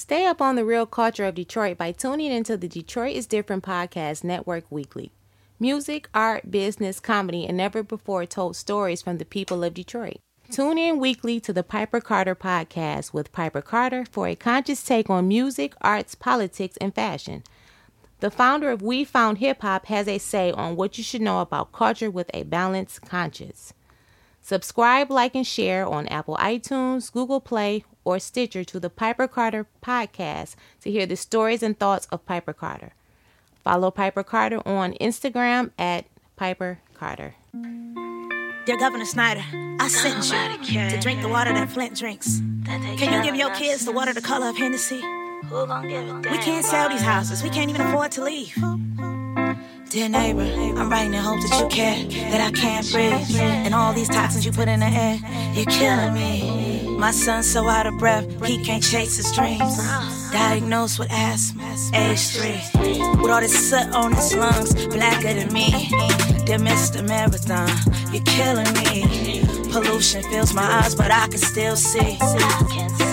Stay up on the real culture of Detroit by tuning into the Detroit is Different podcast network weekly. Music, art, business, comedy, and never before told stories from the people of Detroit. Tune in weekly to the Piper Carter podcast with Piper Carter for a conscious take on music, arts, politics, and fashion. The founder of We Found Hip Hop has a say on what you should know about culture with a balanced conscience. Subscribe, like, and share on Apple iTunes, Google Play, or Stitcher to the Piper Carter podcast to hear the stories and thoughts of Piper Carter. Follow Piper Carter on Instagram at Piper Carter. Dear Governor Snyder, I sent you to drink the water that Flint drinks. Can you give your kids the water the color of Hennessy? We can't sell these houses. We can't even afford to leave. Dear neighbor, I'm writing in hopes that you care, that I can't breathe. And all these toxins you put in the air, you're killing me. My son's so out of breath, he can't chase his dreams. Diagnosed with asthma, age three. With all this soot on his lungs, blacker than me. Dear Mr. Marathon, you're killing me. Pollution fills my eyes, but I can still see.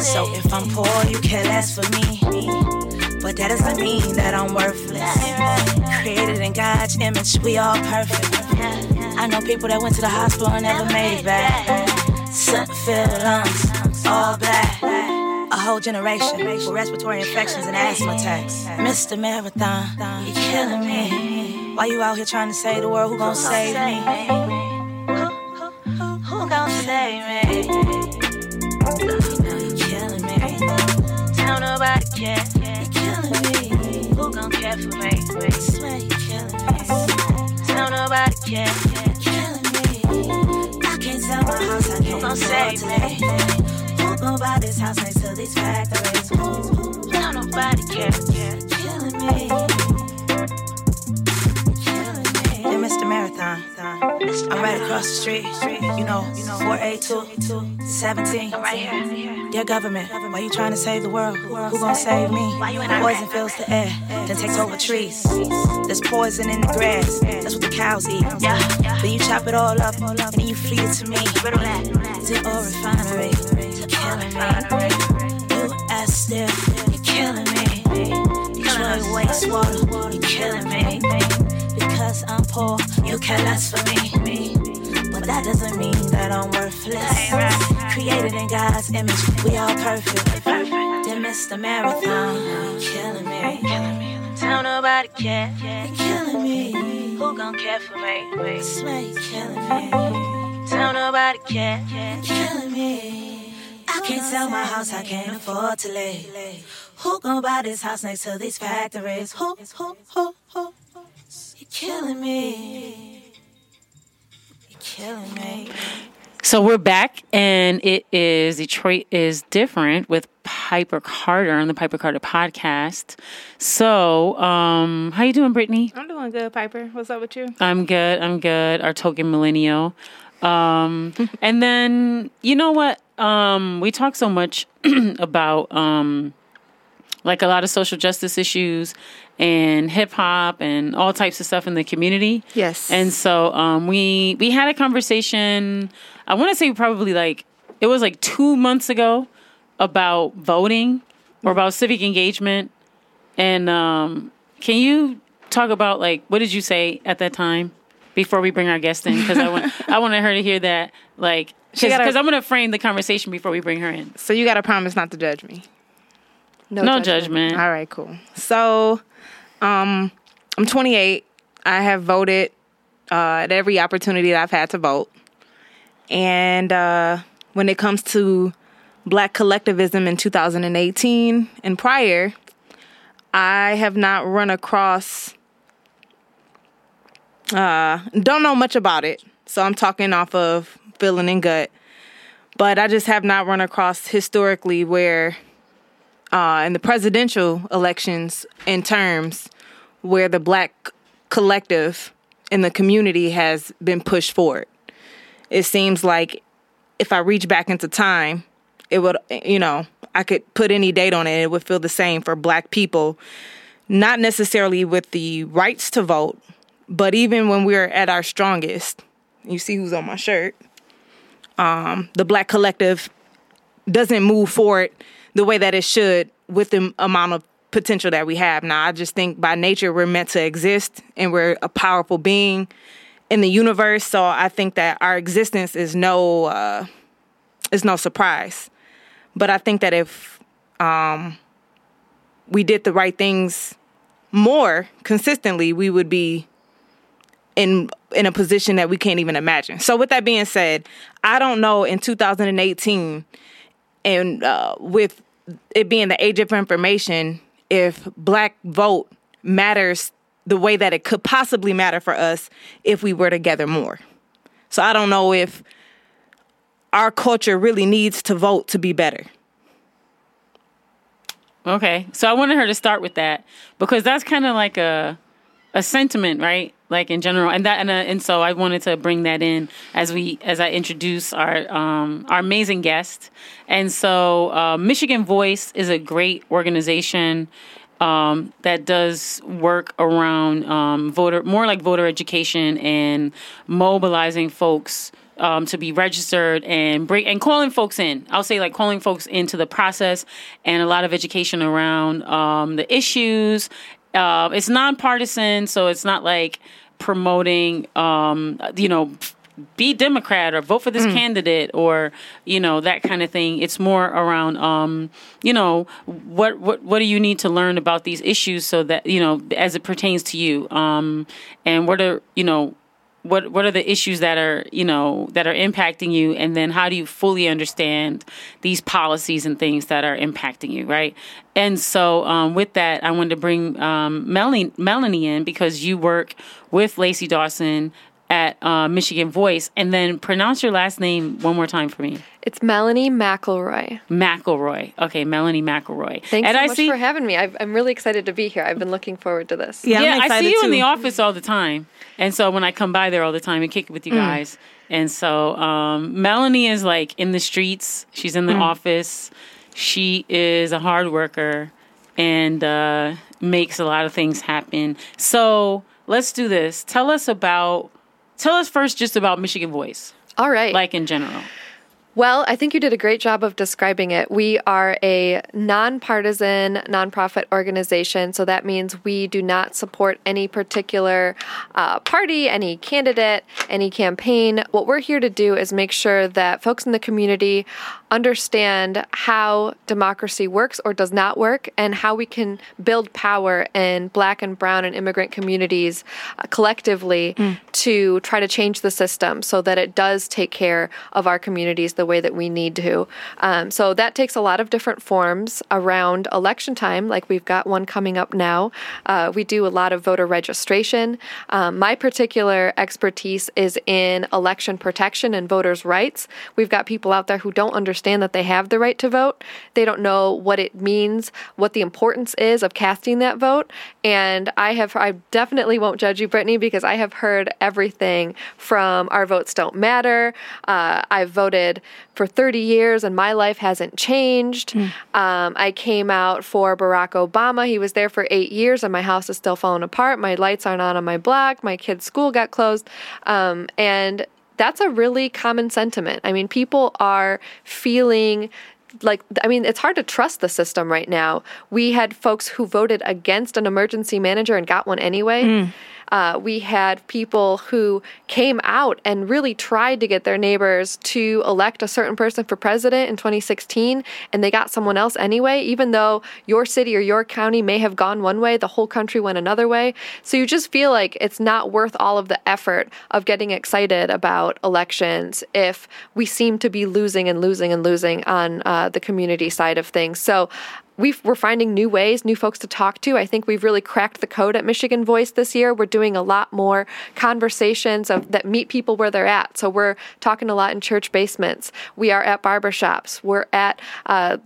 So if I'm poor, you care less for me. But that doesn't mean that I'm worthless. Created in God's image, we all perfect. I know people that went to the hospital and never made it back. Sun filled lungs, all black. A whole generation with respiratory infections and asthma attacks. Mr. Marathon, you're killing me. Why you out here trying to save the world? Who gon' save me? Who, who gon' save me? You know killing me. Care gon' me. You're killing me. Nobody care. Killing me. I can't my house. Save me. Who buy this house next to these factories? Tell nobody care. Killing me. You're Marathon. I'm right across the street. You know, 482, 17. I'm right here. Dear government, why you trying to save the world? Who gonna save me? Poison fills the air, then takes over trees. There's poison in the grass. That's what the cows eat. Then you chop it all up, and then you feed it to me. Is it all refinery? Killing me. U.S. Steel, you're killing me. Detroit wastewater, you're killing me. Because I'm poor, you care less for me. But that doesn't mean that I'm worthless. Created in God's image, we all perfect. Then Mr. Marathon, killing me. Tell nobody care. You're killing me. Who gon' care for me? I swear killing me. Tell nobody care. You're killing me. I can't sell my house, I can't afford to live. Who gon' buy this house next to these factories? Who, who, who, who? You're killing me. You're killing me. So we're back, and it is Detroit is different with Piper Carter on the Piper Carter podcast. So, um, how you doing, Brittany? I'm doing good, Piper. What's up with you? I'm good. I'm good. Our token millennial. Um, and then you know what? Um, we talk so much about um, like a lot of social justice issues and hip hop and all types of stuff in the community. Yes. And so um, we we had a conversation. I want to say probably like it was like two months ago about voting or about civic engagement. And um, can you talk about like what did you say at that time before we bring our guest in? Because I want I wanted her to hear that like because I'm going to frame the conversation before we bring her in. So you got to promise not to judge me. No, no judgment. judgment. All right, cool. So, um, I'm 28. I have voted uh, at every opportunity that I've had to vote. And uh, when it comes to black collectivism in 2018 and prior, I have not run across, uh, don't know much about it. So I'm talking off of feeling and gut. But I just have not run across historically where, uh, in the presidential elections, in terms where the black collective in the community has been pushed forward it seems like if I reach back into time, it would, you know, I could put any date on it, it would feel the same for black people, not necessarily with the rights to vote, but even when we're at our strongest. You see who's on my shirt. Um, the black collective doesn't move forward the way that it should with the amount of potential that we have now. I just think by nature we're meant to exist and we're a powerful being in the universe. So I think that our existence is no uh, is no surprise. But I think that if um, we did the right things more consistently, we would be in in a position that we can't even imagine. So with that being said, I don't know in 2018 and uh, with it being the age of information, if black vote matters the way that it could possibly matter for us if we were together more. So I don't know if our culture really needs to vote to be better. Okay, so I wanted her to start with that because that's kind of like a a sentiment, right? Like in general, and that and uh, and so I wanted to bring that in as we as I introduce our um, our amazing guest. And so, uh, Michigan Voice is a great organization um, that does work around um, voter more like voter education and mobilizing folks um, to be registered and break and calling folks in. I'll say like calling folks into the process and a lot of education around um, the issues. Uh, it's nonpartisan, so it's not like promoting, um, you know, be Democrat or vote for this mm. candidate or you know that kind of thing. It's more around um, you know what what what do you need to learn about these issues so that you know as it pertains to you um, and what are you know what what are the issues that are you know that are impacting you? And then how do you fully understand these policies and things that are impacting you right? And so um, with that i wanted to bring um, melanie melanie in because you work with lacey dawson at uh, Michigan Voice, and then pronounce your last name one more time for me. It's Melanie McElroy. McElroy. Okay, Melanie McElroy. Thanks and so I much see, for having me. i am really excited to be here. I've been looking forward to this. Yeah, yeah I see you too. in the office all the time, and so when I come by there all the time and kick it with you mm. guys, and so um, Melanie is like in the streets. She's in the mm. office. She is a hard worker and uh, makes a lot of things happen. So let's do this. Tell us about Tell us first just about Michigan Voice. All right. Like in general. Well, I think you did a great job of describing it. We are a nonpartisan nonprofit organization, so that means we do not support any particular uh, party, any candidate, any campaign. What we're here to do is make sure that folks in the community understand how democracy works or does not work and how we can build power in black and brown and immigrant communities uh, collectively mm. to try to change the system so that it does take care of our communities the way that we need to. Um, so that takes a lot of different forms around election time, like we've got one coming up now. Uh, we do a lot of voter registration. Um, my particular expertise is in election protection and voters' rights. We've got people out there who don't understand understand that they have the right to vote. They don't know what it means, what the importance is of casting that vote. And I have, I definitely won't judge you, Brittany, because I have heard everything from our votes don't matter. Uh, I've voted for 30 years and my life hasn't changed. Mm. Um, I came out for Barack Obama. He was there for eight years and my house is still falling apart. My lights aren't on on my block. My kid's school got closed. Um, and that's a really common sentiment. I mean, people are feeling like I mean, it's hard to trust the system right now. We had folks who voted against an emergency manager and got one anyway. Mm. Uh, we had people who came out and really tried to get their neighbors to elect a certain person for president in 2016, and they got someone else anyway, even though your city or your county may have gone one way, the whole country went another way. So you just feel like it's not worth all of the effort of getting excited about elections if we seem to be losing and losing and losing on uh, the community side of things. So we are finding new ways, new folks to talk to. I think we've really cracked the code at Michigan Voice this year. We're doing a lot more conversations of that meet people where they're at. So we're talking a lot in church basements. We are at barbershops. We're at uh,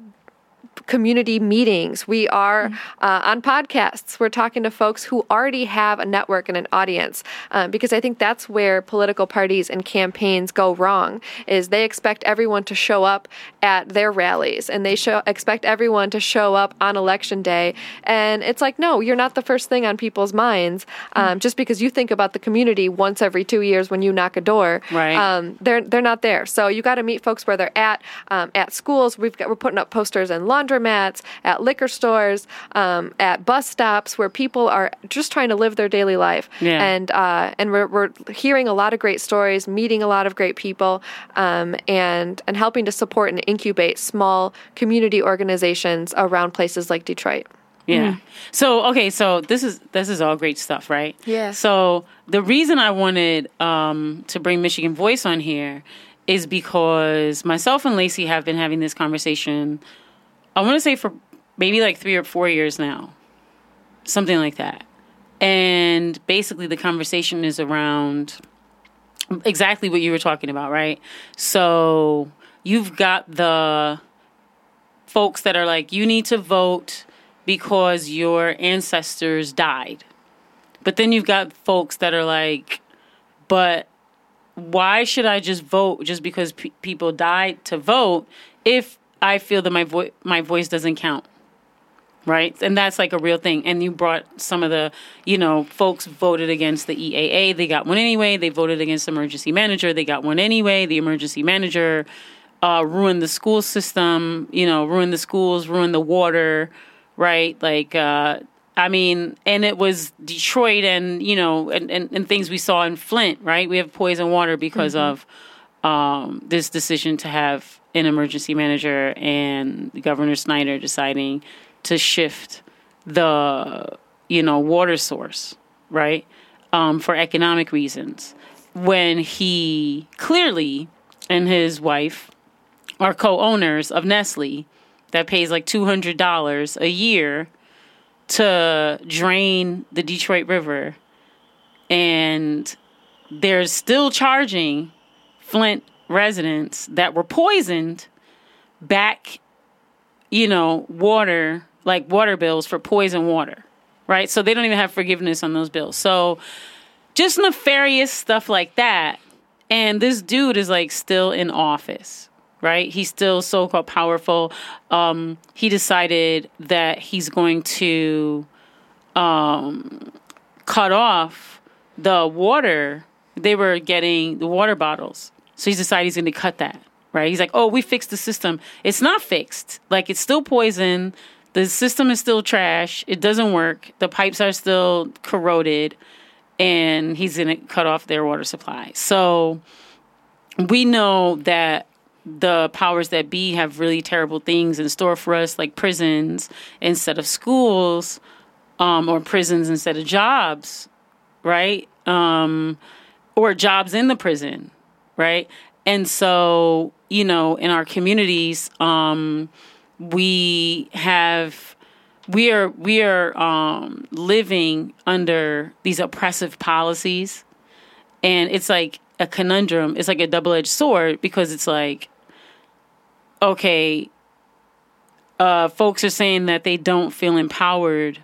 community meetings. We are uh, on podcasts. We're talking to folks who already have a network and an audience, uh, because I think that's where political parties and campaigns go wrong. Is they expect everyone to show up at their rallies, and they show expect everyone to show up on election day, and it's like, no, you're not the first thing on people's minds. Um, just because you think about the community once every two years when you knock a door, right? Um, they're they're not there. So you got to meet folks where they're at. Um, at schools, we've got we're putting up posters in laundry laundromats, at liquor stores, um, at bus stops, where people are just trying to live their daily life. Yeah. And uh, and we're, we're hearing a lot of great stories, meeting a lot of great people, um, and and helping to support and incubate small community organizations around places like Detroit. Yeah. So okay, so this is this is all great stuff, right? Yeah. So the reason I wanted um, to bring Michigan Voice on here is because myself and Lacey have been having this conversation. I want to say for maybe like three or four years now, something like that. And basically, the conversation is around exactly what you were talking about, right? So you've got the folks that are like, you need to vote because your ancestors died. But then you've got folks that are like, but why should I just vote just because pe- people died to vote if I feel that my vo- my voice doesn't count? Right? And that's like a real thing. And you brought some of the, you know, folks voted against the EAA. They got one anyway. They voted against the emergency manager. They got one anyway. The emergency manager uh, ruined the school system, you know, ruined the schools, ruined the water, right? Like, uh, I mean, and it was Detroit and, you know, and, and, and things we saw in Flint, right? We have poison water because of um, this decision to have an emergency manager and Governor Snyder deciding to shift the, you know, water source, right? Um, for economic reasons. When he clearly and his wife are co-owners of Nestle that pays like $200 a year to drain the Detroit River and they're still charging Flint residents that were poisoned back you know water like water bills for poison water right? So they don't even have forgiveness on those bills. So just nefarious stuff like that. And this dude is like still in office right? He's still so-called powerful. Um he decided that he's going to um cut off the water. They were getting the water bottles so he's decided he's going to cut that right? He's like oh we fixed the system. It's not fixed. Like it's still poison. The system is still trash. It doesn't work. The pipes are still corroded and he's going to cut off their water supply. So we know that the powers that be have really terrible things in store for us, like prisons instead of schools, um, or prisons instead of jobs, right? Um, or jobs in the prison, right? And so, you know, in our communities, um, we have we are we are um, living under these oppressive policies, and it's like a conundrum. It's like a double edged sword because it's like, okay, uh, folks are saying that they don't feel empowered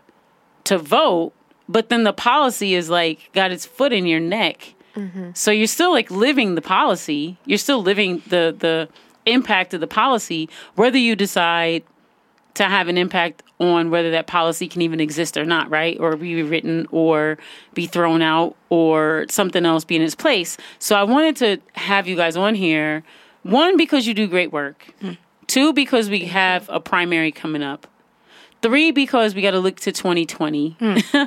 to vote, but then the policy is like got its foot in your neck. Mm-hmm. So you're still like living the policy. You're still living the the impact of the policy, whether you decide to have an impact on whether that policy can even exist or not, right? Or be rewritten or be thrown out or something else be in its place. So I wanted to have you guys on here. One, because you do great work. Mm-hmm. Two, because we have a primary coming up. Three, because we got to look to 2020. Hmm.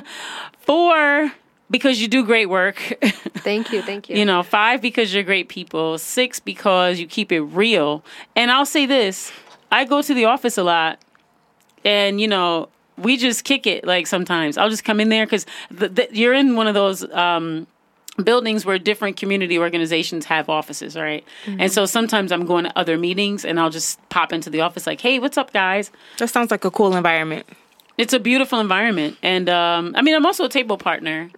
Four, because you do great work. Thank you, thank you. You know, five because you're great people. Six because you keep it real. And I'll say this: I go to the office a lot, and you know, we just kick it. Like sometimes I'll just come in there because the, the, you're in one of those. Um, buildings where different community organizations have offices, right? And so sometimes I'm going to other meetings and I'll just pop into the office like, "Hey, what's up, guys?" That sounds like a cool environment. It's a beautiful environment, and um, I mean, I'm also a table partner.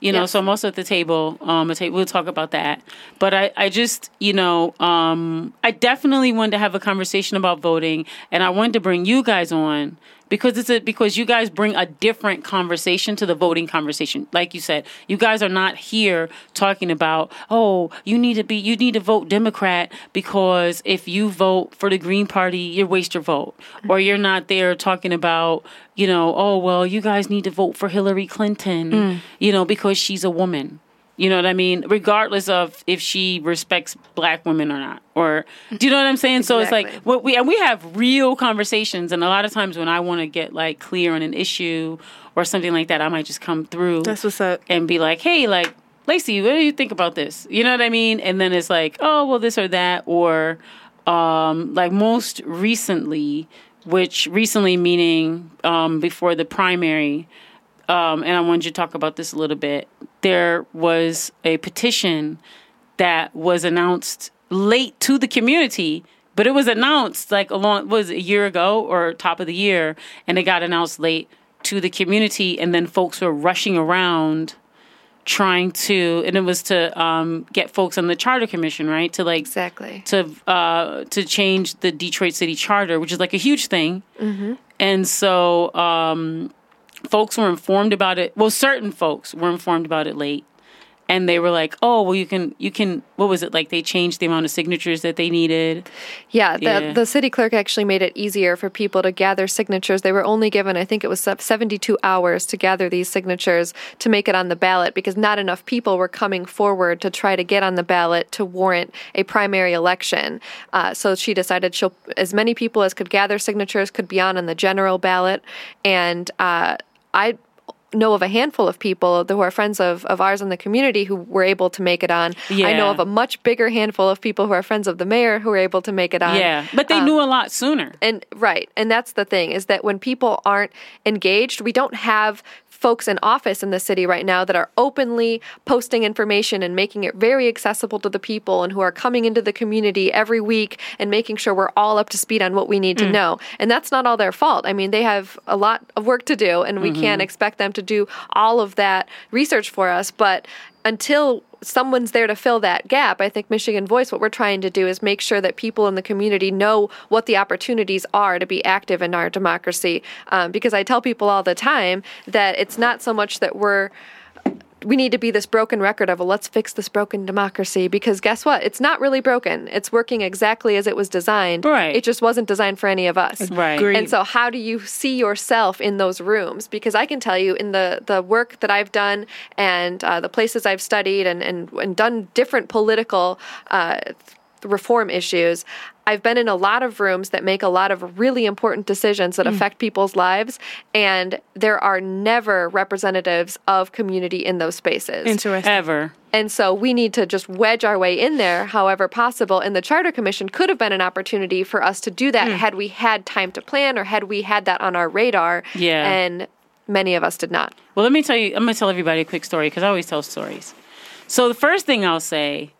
You know, Yes. so I'm also at the table. Um, a ta- we'll talk about that. But I, I just, you know, um, I definitely wanted to have a conversation about voting, and I wanted to bring you guys on because it's a because you guys bring a different conversation to the voting conversation. Like you said, you guys are not here talking about, oh, you need to be, you need to vote Democrat because if you vote for the Green Party, you waste your vote, mm-hmm. or you're not there talking about, you know, oh well, you guys need to vote for Hillary Clinton, mm. you know, because she's a woman. You know what I mean? Regardless of if she respects black women or not, or do you know what I'm saying? So it's like what we and we have real conversations, and a lot of times when I want to get like clear on an issue or something like that, I might just come through That's what's up. and be like, hey, like, Lacey, what do you think about this? You know what I mean? And then it's like, oh, well, this or that. Or um, like most recently, which recently meaning um, before the primary, um, and I wanted you to talk about this a little bit. There was a petition that was announced late to the community, but it was announced like along was it a year ago or top of the year, and it got announced late to the community, and then folks were rushing around trying to, and it was to um, get folks on the charter commission, right? To like Exactly. to uh, to change the Detroit City Charter, which is like a huge thing. And so um, folks were informed about it. Well, certain folks were informed about it late, and they were like, "Oh, well, you can you can." What was it like? They changed the amount of signatures that they needed. Yeah, the, Yeah. the city clerk actually made it easier for people to gather signatures. They were only given, I think it was 72 hours to gather these signatures to make it on the ballot because not enough people were coming forward to try to get on the ballot to warrant a primary election. Uh, so she decided she'll, as many people as could gather signatures could be on on the general ballot. And uh, I know of a handful of people who are friends of, of ours in the community who were able to make it on. I know of a much bigger handful of people who are friends of the mayor who were able to make it on. yeah, but they um, knew a lot sooner. And right, and that's the thing is that when people aren't engaged, we don't have folks in office in the city right now that are openly posting information and making it very accessible to the people and who are coming into the community every week and making sure we're all up to speed on what we need to mm. know. And that's not all their fault. I mean, they have a lot of work to do and we can't mm-hmm. expect them to do all of that research for us, but until someone's there to fill that gap, I think Michigan Voice, what we're trying to do is make sure that people in the community know what the opportunities are to be active in our democracy. Um, because I tell people all the time that it's not so much that we're we need to be this broken record of, a let's fix this broken democracy because guess what? It's not really broken. It's working exactly as it was designed. Right. It just wasn't designed for any of us. Right. Agreed. And so how do you see yourself in those rooms? Because I can tell you in the, the work that I've done and uh, the places I've studied and, and, and done different political uh, reform issues, I've been in a lot of rooms that make a lot of really important decisions that mm. affect people's lives, and there are never representatives of community in those spaces. Interesting. Ever. And so we need to just wedge our way in there however possible. And the Charter Commission could have been an opportunity for us to do that mm. had we had time to plan or had we had that on our radar. Yeah. And many of us did not. Well, let me tell you. I'm gonna tell everybody a quick story because I always tell stories. So the first thing I'll say,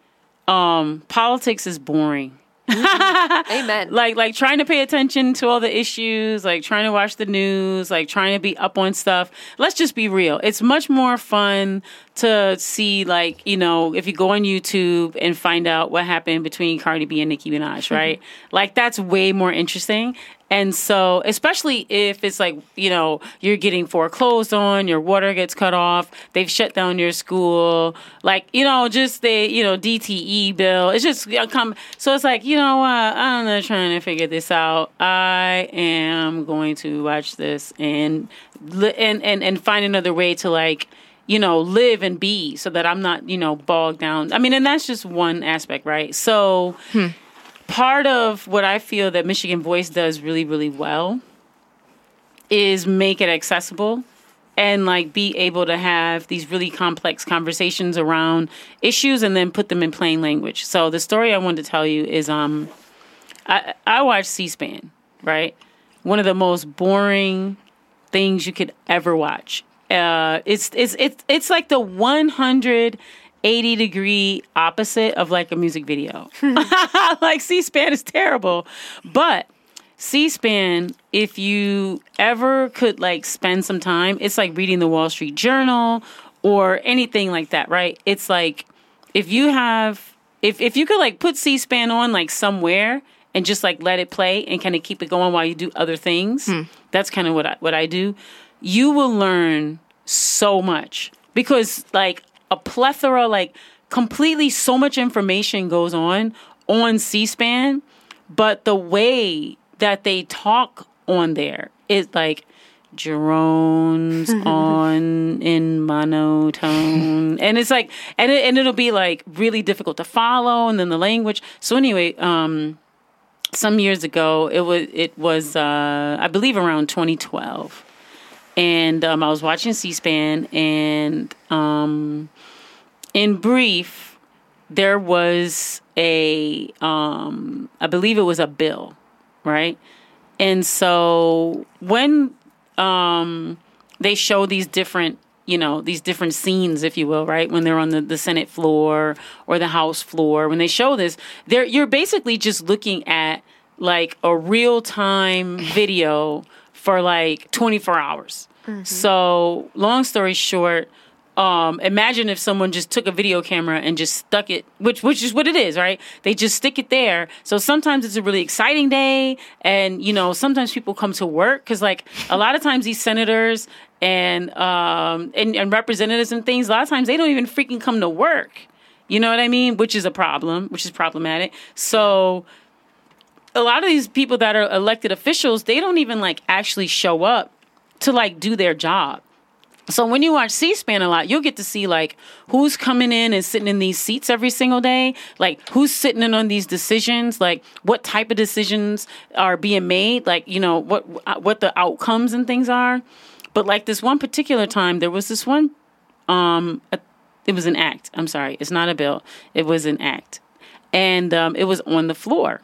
um, politics is boring. Amen. like like trying to pay attention to all the issues like trying to watch the news like trying to be up on stuff. Let's just be real. It's much more fun to see like you know if you go on youtube and find out what happened between cardi b and nicki minaj right? Like that's way more interesting and so especially if it's like you know you're getting foreclosed on your water gets cut off they've shut down your school like you know just the you know dte bill it's just come so it's like you know what i'm not trying to figure this out. I am going to watch this and and and, and find another way to like you know live and be so that i'm not you know bogged down. I mean and that's just one aspect right? So hmm. Part of what I feel that Michigan Voice does really, really well is make it accessible and like be able to have these really complex conversations around issues and then put them in plain language. So the story I wanted to tell you is um I I watch C-SPAN, right? One of the most boring things you could ever watch. Uh it's it's it's it's like the 180 degree opposite of like a music video. like C-SPAN is terrible, but C-SPAN, if you ever could like spend some time, it's like reading the Wall Street Journal or anything like that, right? It's like if you have if if you could like put C-SPAN on like somewhere and just like let it play and kind of keep it going while you do other things, hmm. that's kind of what I what I do. You will learn so much because like a plethora like completely so much information goes on on C-SPAN but the way that they talk on there is like drones on in monotone. And it's like and it, and it'll be like really difficult to follow and then the language. So anyway um some years ago it was it was uh i believe around 2012 and um i was watching c-span and um in brief there was a um i believe it was a bill right? And so when um, they show these different you know these different scenes if you will right when they're on the, the senate floor or the house floor when they show this they're you're basically just looking at like a real time video for like 24 hours. So long story short um, imagine if someone just took a video camera and just stuck it, which which is what it is, right? They just stick it there. So sometimes it's a really exciting day, and you know sometimes people come to work because like a lot of times these senators and um and, and representatives and things, a lot of times they don't even freaking come to work. You know what I mean? Which is a problem, which is problematic. So a lot of these people that are elected officials, they don't even like actually show up to like do their job. So when you watch C-SPAN a lot, you'll get to see like who's coming in and sitting in these seats every single day, like who's sitting in on these decisions, like what type of decisions are being made, like you know what what the outcomes and things are. But like this one particular time, there was this one. Um, it was an act. I'm sorry, it's not a bill. It was an act, and um, it was on the floor.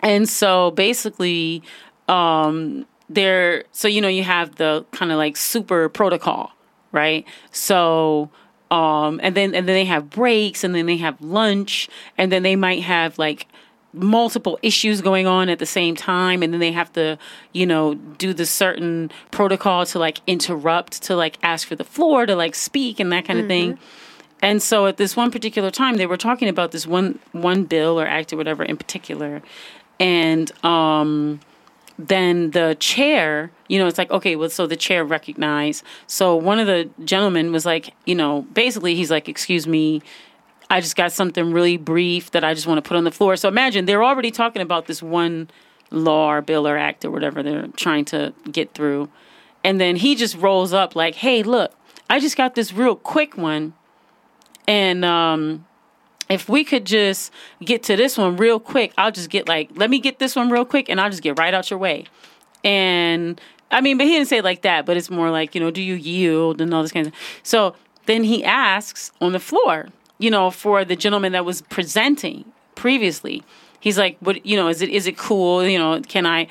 And so basically, um, there so you know you have the kind of like super protocol right? So um and then and then they have breaks and then they have lunch and then they might have like multiple issues going on at the same time and then they have to you know do the certain protocol to like interrupt to like ask for the floor to like speak and that kind of thing. And so at this one particular time they were talking about this one one bill or act or whatever in particular and um then the chair, you know, it's like, okay, well, so the chair recognized. So one of the gentlemen was like, you know, basically he's like, excuse me, I just got something really brief that I just want to put on the floor. So imagine they're already talking about this one law or bill or act or whatever they're trying to get through. And then he just rolls up like, hey, look, I just got this real quick one. And, um, if we could just get to this one real quick, I'll just get like, let me get this one real quick and I'll just get right out your way. And I mean, but he didn't say like that, but it's more like, you know, do you yield and all this kind of So then he asks on the floor, you know, for the gentleman that was presenting previously. He's like, what you know, is it is it cool? You know, can I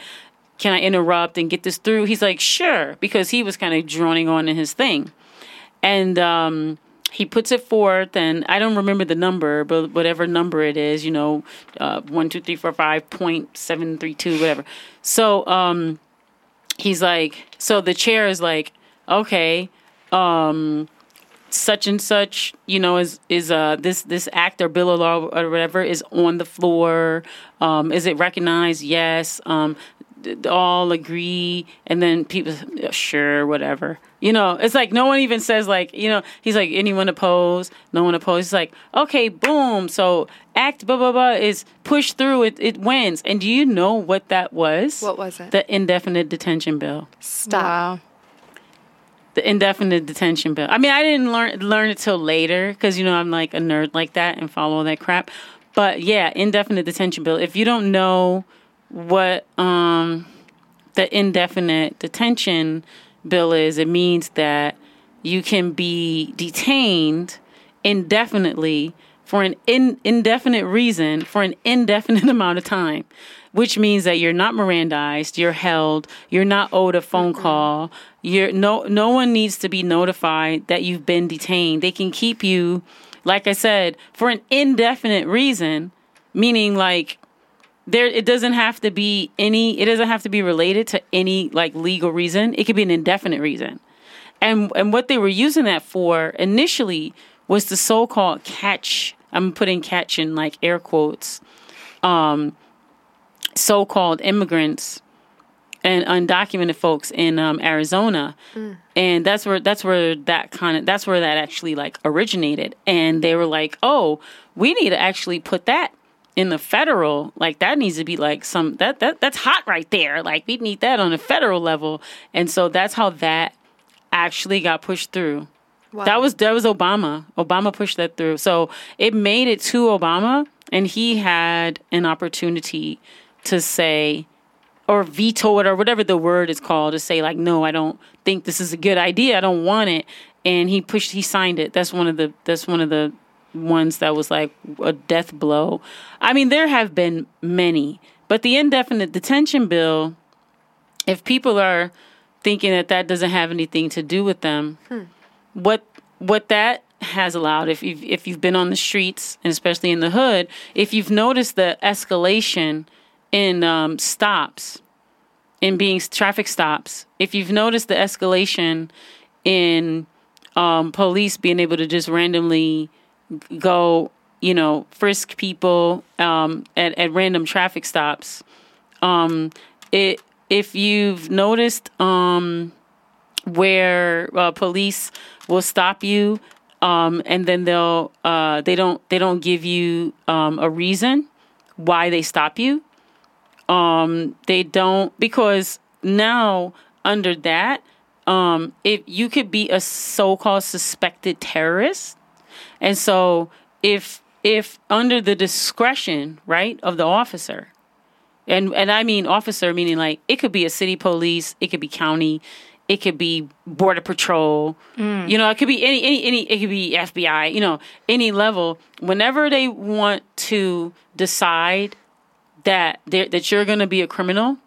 can I interrupt and get this through? He's like, sure, because he was kind of droning on in his thing. And um he puts it forth, and I don't remember the number, but whatever number it is, you know, uh, one, two, three, four, five point seven, three, two, whatever. So um, he's like, so the chair is like, okay, um, such and such, you know, is is uh this this act or bill of law or whatever is on the floor. Um, is it recognized? Yes. Um, all agree and then people sure whatever you know it's like no one even says like you know he's like anyone oppose no one oppose he's like okay boom so act blah blah blah is pushed through it it wins and do you know what that was What was it? the indefinite detention bill Stop. Wow. the indefinite detention bill. I mean, I didn't learn learn it till later because you know I'm like a nerd like that and follow all that crap. But yeah, indefinite detention bill. If you don't know what um, the indefinite detention bill is, it means that you can be detained indefinitely for an in, indefinite reason for an indefinite amount of time, which means that you're not Mirandized, you're held, you're not owed a phone call. You're no no one needs to be notified that you've been detained. They can keep you, like I said, for an indefinite reason, meaning like there it doesn't have to be any it doesn't have to be related to any like legal reason. It could be an indefinite reason. And and what they were using that for initially was the so-called catch. I'm putting catch in like air quotes. Um, so-called immigrants and undocumented folks in um, Arizona, and that's where that's where that kind of that's where that actually like originated. And they were like, "Oh, we need to actually put that in the federal, like that needs to be like some that that that's hot right there. Like we need that on a federal level, and so that's how that actually got pushed through. Wow. That was that was Obama. Obama pushed that through, so it made it to Obama, and he had an opportunity to say or veto it or whatever the word is called to say like no i don't think this is a good idea i don't want it and he pushed he signed it that's one of the that's one of the ones that was like a death blow. I mean there have been many but the indefinite detention bill if people are thinking that that doesn't have anything to do with them what what that has allowed if you've if you've been on the streets and especially in the hood if you've noticed the escalation in um, stops, in being traffic stops, if you've noticed the escalation in um, police being able to just randomly go, you know, frisk people um, at, at random traffic stops, um, it if you've noticed um, where uh, police will stop you um, and then they'll uh, they don't they don't give you um, a reason why they stop you they don't because now under that um if you could be a so-called suspected terrorist and so if if under the discretion right of the officer and and I mean officer meaning like it could be a city police it could be county it could be border patrol mm. you know it could be any any any it could be FBI you know any level whenever they want to decide that that you're going to be a criminal,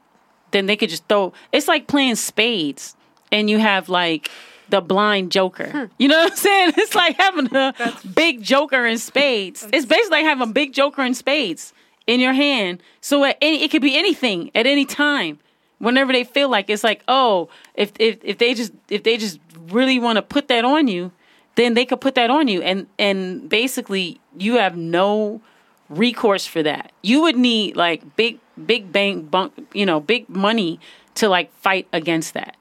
then they could just throw. It's like playing spades, and you have like the blind joker. Hmm. You know what I'm saying? It's like having a big joker in spades. It's basically like having a big joker in spades in your hand. So at any, it could be anything at any time. Whenever they feel like it's like, oh, if if if they just if they just really want to put that on you, then they could put that on you, and and basically you have no recourse for that. You would need like big big bank bunk, you know, big money to like fight against that.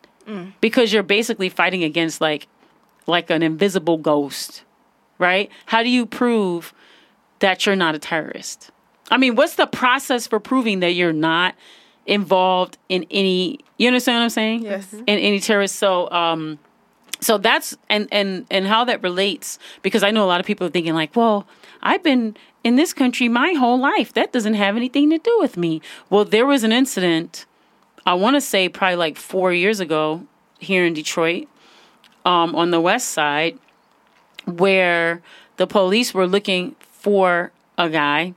Because you're basically fighting against like like an invisible ghost, right? How do you prove that you're not a terrorist? I mean, what's the process for proving that you're not involved in any you understand what I'm saying? Yes. In any terrorist so um so that's and and and how that relates because I know a lot of people are thinking like, well, I've been in this country my whole life. That doesn't have anything to do with me. Well, there was an incident. I want to say probably like four years ago here in Detroit, um, on the west side, where the police were looking for a guy,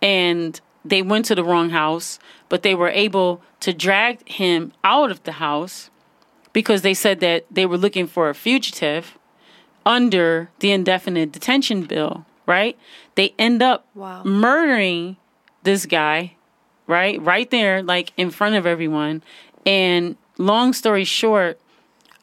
and they went to the wrong house, but they were able to drag him out of the house because they said that they were looking for a fugitive under the indefinite detention bill, right? They end up Wow. murdering this guy, right? Right there, like in front of everyone. And long story short,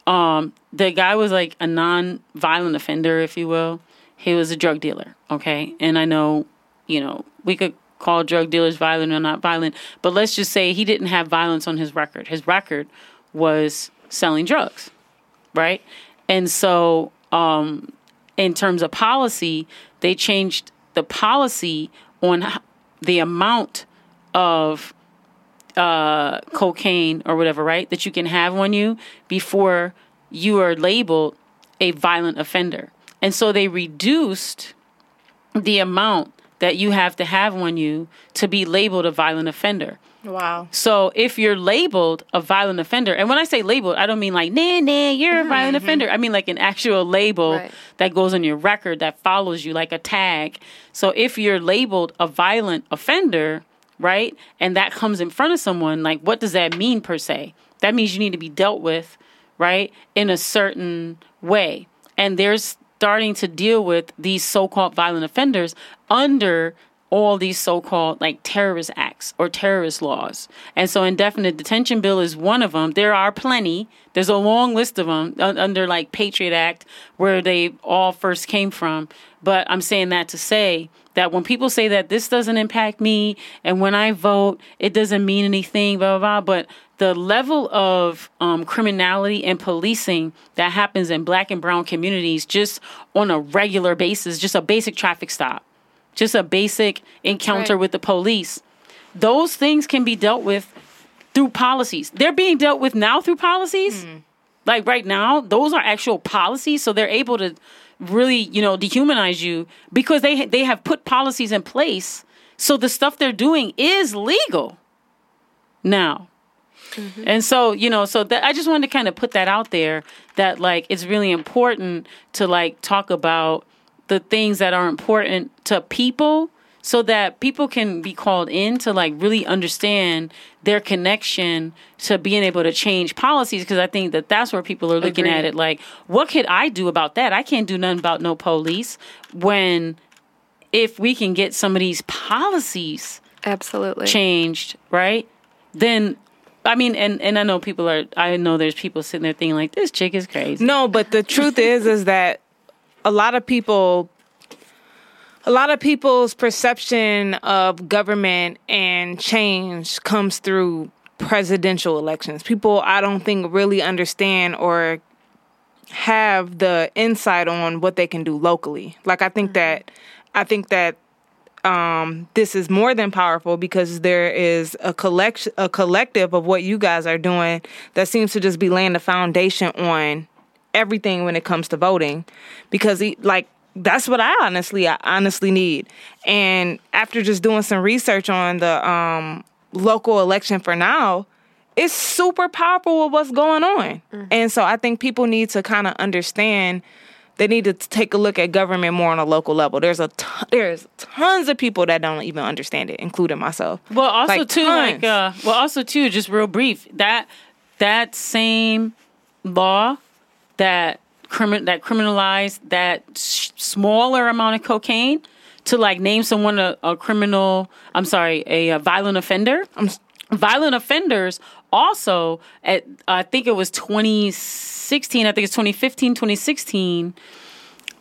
um, the guy was like a non-violent offender, if you will. He was a drug dealer, okay? And I know, you know, we could call drug dealers violent or not violent, but let's just say he didn't have violence on his record. His record was selling drugs, right? And so, um, in terms of policy, they changed the policy on the amount of uh, cocaine or whatever, right, that you can have on you before you are labeled a violent offender. And so they reduced the amount that you have to have on you to be labeled a violent offender. Wow. So if you're labeled a violent offender, and when I say labeled, I don't mean like, nah, nah, you're a violent offender. I mean like an actual label Right. that goes on your record that follows you, like a tag. So if you're labeled a violent offender, right, and that comes in front of someone, like what does that mean per se? That means you need to be dealt with, right, in a certain way. And there's starting to deal with these so-called violent offenders under all these so-called like terrorist acts or terrorist laws. And so indefinite detention bill is one of them. There are plenty. There's a long list of them under like Patriot Act where they all first came from. But I'm saying that to say that when people say that this doesn't impact me and when I vote it doesn't mean anything blah blah blah but the level of um, criminality and policing that happens in black and brown communities just on a regular basis, just a basic traffic stop, just a basic encounter right. with the police. Those things can be dealt with through policies. They're being dealt with now through policies. Hmm. Like right now, those are actual policies, so they're able to really, you know, dehumanize you because they they have put policies in place. So the stuff they're doing is legal now. Mm-hmm. And so, you know, so that I just wanted to kind of put that out there that like it's really important to like talk about the things that are important to people so that people can be called in to like really understand their connection to being able to change policies because I think that that's where people are looking at it like what could I do about that? I can't do nothing about no police when if we can get some of these policies Absolutely. changed, right? Then I mean, and and I know people are. I know there's people sitting there thinking like, this chick is crazy. No, but the truth is, is that a lot of people, a lot of people's perception of government and change comes through presidential elections. People, I don't think, really understand or have the insight on what they can do locally. Like, I think that, I think that um, this is more than powerful because there is a collection, a collective of what you guys are doing that seems to just be laying the foundation on everything when it comes to voting. Because e- like that's what I honestly, I honestly need. And after just doing some research on the um, local election for now, it's super powerful with what's going on. And so I think people need to kind of understand they need to take a look at government more on a local level. There's a ton, there's tons of people that don't even understand it, including myself. Well, also Like, too, like, uh, well, also too, just real brief that that same law that crimin that criminalized that sh- smaller amount of cocaine to like name someone a, a criminal. I'm sorry, a, a violent offender. violent offenders also at I think it was 2016. I think it's 2015, 2016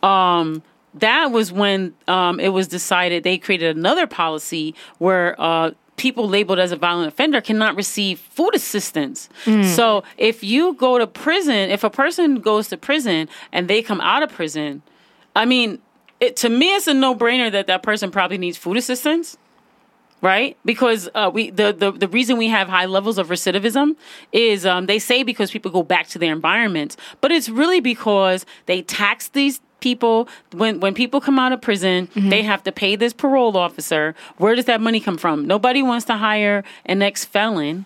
um, that was when um, it was decided they created another policy where uh, people labeled as a violent offender cannot receive food assistance. So if you go to prison, if a person goes to prison and they come out of prison, I mean, it, to me, it's a no brainer that that person probably needs food assistance right? Because uh, we the, the the reason we have high levels of recidivism is um, they say because people go back to their environments, but it's really because they tax these people when when people come out of prison mm-hmm. they have to pay this parole officer. Where does that money come from? Nobody wants to hire an ex-felon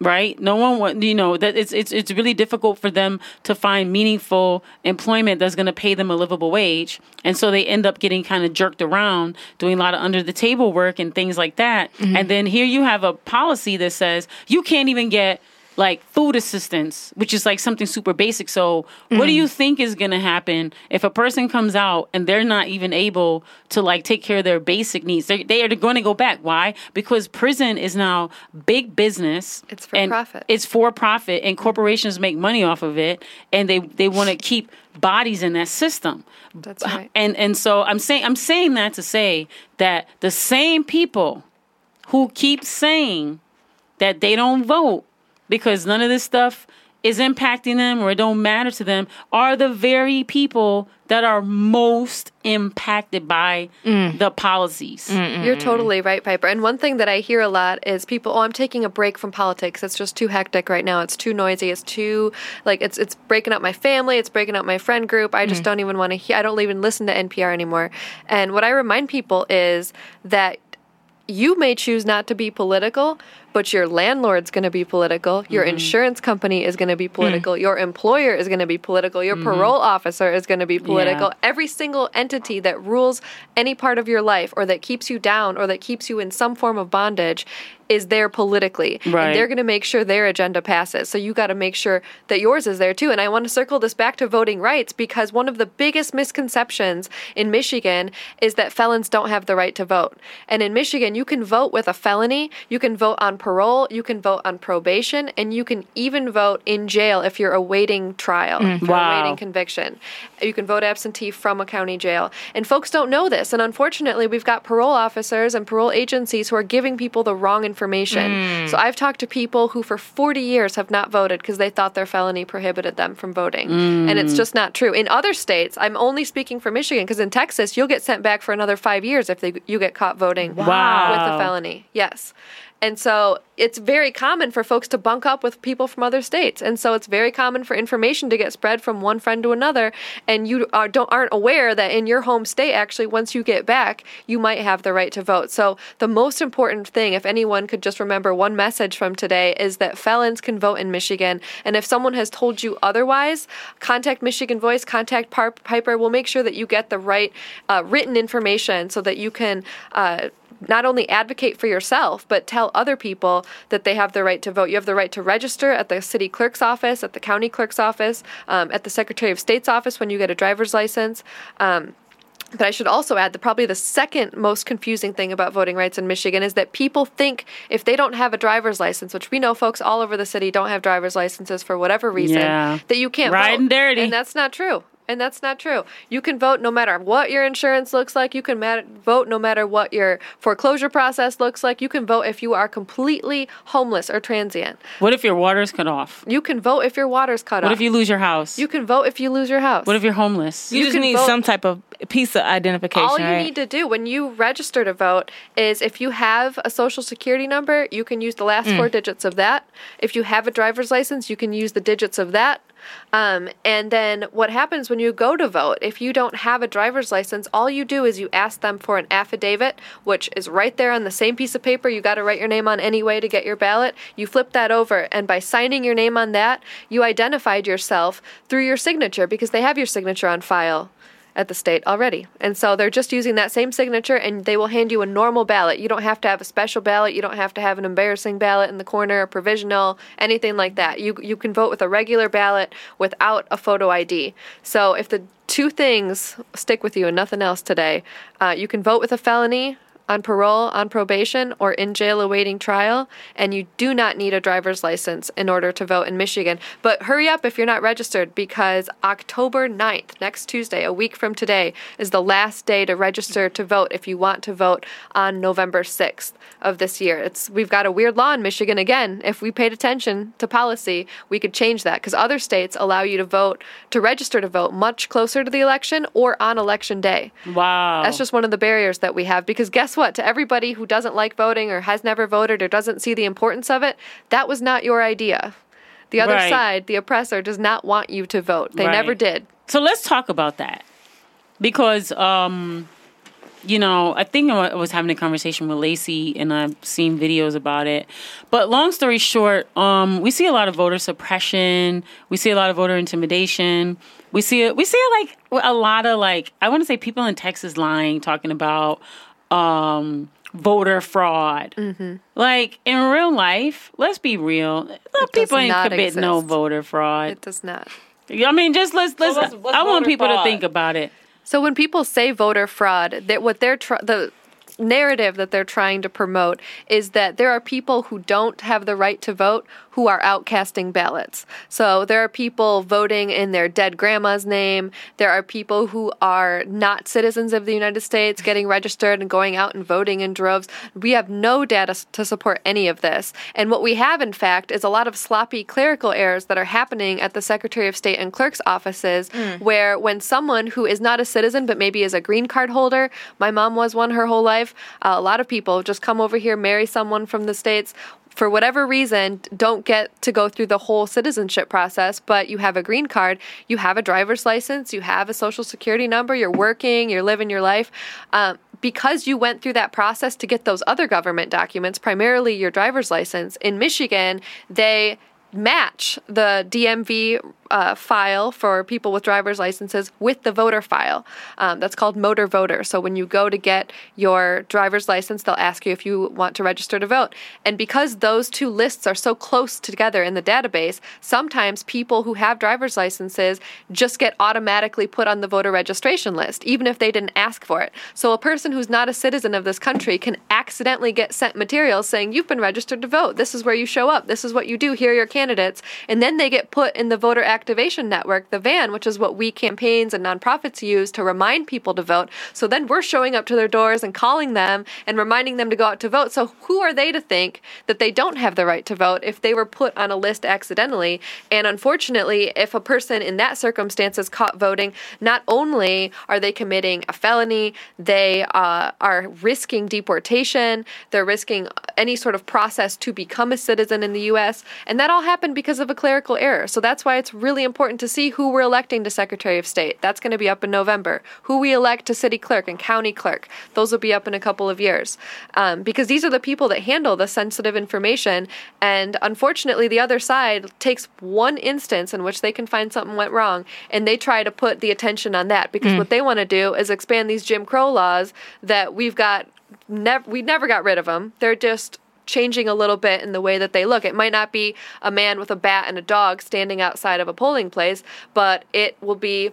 right? No one want you know that it's it's it's really difficult for them to find meaningful employment that's going to pay them a livable wage, and so they end up getting kind of jerked around, doing a lot of under the table work and things like that. Mm-hmm. And then here you have a policy that says you can't even get like food assistance, which is like something super basic. So, what do mm. you think is going to happen if a person comes out and they're not even able to like take care of their basic needs? They they are going to go back. Why? Because prison is now big business. It's for profit. It's for profit, and corporations make money off of it, and they they want to keep bodies in that system. That's right. And and so I'm saying I'm saying that to say that the same people who keep saying that they don't vote because none of this stuff is impacting them or it don't matter to them are the very people that are most impacted by mm. the policies. You're totally right, Piper. And one thing that I hear a lot is people, oh, I'm taking a break from politics. It's just too hectic right now. It's too noisy. It's too like it's it's breaking up my family. It's breaking up my friend group. I just mm. don't even want to hear. I don't even listen to NPR anymore. And what I remind people is that you may choose not to be political, but your landlord's going to be political. Your mm-hmm. insurance company is going to be hmm. political. Your employer is going to be political. Your mm-hmm. parole officer is going to be political. Every single entity that rules any part of your life or that keeps you down or that keeps you in some form of bondage is there politically. Right. And they're going to make sure their agenda passes. So you got to make sure that yours is there too. And I want to circle this back to voting rights because one of the biggest misconceptions in Michigan is that felons don't have the right to vote. And in Michigan, you can vote with a felony, you can vote on on parole, you can vote on probation, and you can even vote in jail if you're awaiting trial, you're mm-hmm. Wow. awaiting conviction. You can vote absentee from a county jail. And folks don't know this. And unfortunately, we've got parole officers and parole agencies who are giving people the wrong information. Mm. So I've talked to people who for 40 years have not voted because they thought their felony prohibited them from voting. And it's mm. just not true. In other states, I'm only speaking for Michigan because in Texas, you'll get sent back for another five years if they, you get caught voting Wow. with a felony. Yes. And so it's very common for folks to bunk up with people from other states. And so it's very common for information to get spread from one friend to another. And you are, don't, aren't aware that in your home state, actually, once you get back, you might have the right to vote. So the most important thing, if anyone could just remember one message from today, is that felons can vote in Michigan. And if someone has told you otherwise, contact Michigan Voice, contact Piper. We'll make sure that you get the right uh, written information so that you can. Uh, not only advocate for yourself, but tell other people that they have the right to vote. You have the right to register at the city clerk's office, at the county clerk's office, um, at the Secretary of State's office when you get a driver's license. Um, but I should also add that probably the second most confusing thing about voting rights in Michigan is that people think if they don't have a driver's license, which we know folks all over the city don't have driver's licenses for whatever reason, Yeah. that you can't Riding vote. dirty. And that's not true. And that's not true. You can vote no matter what your insurance looks like. You can mat- vote no matter what your foreclosure process looks like. You can vote if you are completely homeless or transient. What if your water's cut off? You can vote if your water's cut What off. What if you lose your house? you can vote if you lose your house. what if you're homeless? You, You just can need vote- some type of piece of identification. all you right? need to do when you register to vote is if you have a social security number, you can use the last mm. four digits of that. If you have a driver's license, you can use the digits of that. Um, and then what happens when you go to vote? If you don't have a driver's license, all you do is you ask them for an affidavit, which is right there on the same piece of paper you got to write your name on anyway to get your ballot. You flip that over, and by signing your name on that, you identified yourself through your signature because they have your signature on file at the state already. And so they're just using that same signature and they will hand you a normal ballot. You don't have to have a special ballot. You don't have to have an embarrassing ballot in the corner, a provisional, anything like that. You you can vote with a regular ballot without a photo ID. So if the two things stick with you and nothing else today, uh, you can vote with a felony on parole, on probation, or in jail awaiting trial, and you do not need a driver's license in order to vote in Michigan. But hurry up if you're not registered because October 9th, next Tuesday, a week from today, is the last day to register to vote if you want to vote on November 6th of this year. It's we've got a weird law in Michigan again. If we paid attention to policy, we could change that because other states allow you to vote to register to vote much closer to the election or on election day. wow. That's just one of the barriers that we have because guess what? To everybody who doesn't like voting or has never voted or doesn't see the importance of it, that was not your idea. The other Right. side, the oppressor, does not want you to vote. They never did. So let's talk about that because, um, you know, I think I was having a conversation with Lacey, and I've seen videos about it. But long story short, um, we see a lot of voter suppression. We see a lot of voter intimidation. We see it. We see it like a lot of like I want to say people in Texas lying, talking about um, voter fraud. Mm-hmm. Like in real life, let's be real. does People ain't not commit no voter fraud. It does not. I mean, just let's let's. what's- what's I want voter people to think about it. So when people say voter fraud, that what they're tr- the narrative that they're trying to promote is that there are people who don't have the right to vote who are outcasting ballots. So there are people voting in their dead grandma's name. There are people who are not citizens of the United States getting registered and going out and voting in droves. We have no data to support any of this. And what we have, in fact, is a lot of sloppy clerical errors that are happening at the Secretary of State and clerk's offices, where when someone who is not a citizen but maybe is a green card holder, my mom was one her whole life, uh, a lot of people just come over here, marry someone from the States for whatever reason, don't get to go through the whole citizenship process, but you have a green card, you have a driver's license, you have a social security number, you're working, you're living your life. Um, because you went through that process to get those other government documents, primarily your driver's license, in Michigan, they match the DMV uh, file for people with driver's licenses with the voter file. Um, that's called Motor Voter. So when you go to get your driver's license, they'll ask you if you want to register to vote. And because those two lists are so close together in the database, sometimes people who have driver's licenses just get automatically put on the voter registration list, even if they didn't ask for it. So a person who's not a citizen of this country can accidentally get sent materials saying, You've been registered to vote. This is where you show up. This is what you do. Here are your candidates. And then they get put in the voter activation network, the VAN, which is what we campaigns and nonprofits use to remind people to vote. So then we're showing up to their doors and calling them and reminding them to go out to vote. So who are they to think that they don't have the right to vote if they were put on a list accidentally? And unfortunately, if a person in that circumstance is caught voting, not only are they committing a felony, they uh, are risking deportation, they're risking any sort of process to become a citizen in the U.S. And that all happened because of a clerical error. So that's why it's really important to see who we're electing to Secretary of State. That's going to be up in November. Who we elect to city clerk and county clerk. Those will be up in a couple of years. Um, because these are the people that handle the sensitive information. And unfortunately, the other side takes one instance in which they can find something went wrong and they try to put the attention on that because what they want to do is expand these Jim Crow laws that we've got. Never, we never got rid of them. They're just changing a little bit in the way that they look. It might not be a man with a bat and a dog standing outside of a polling place, but it will be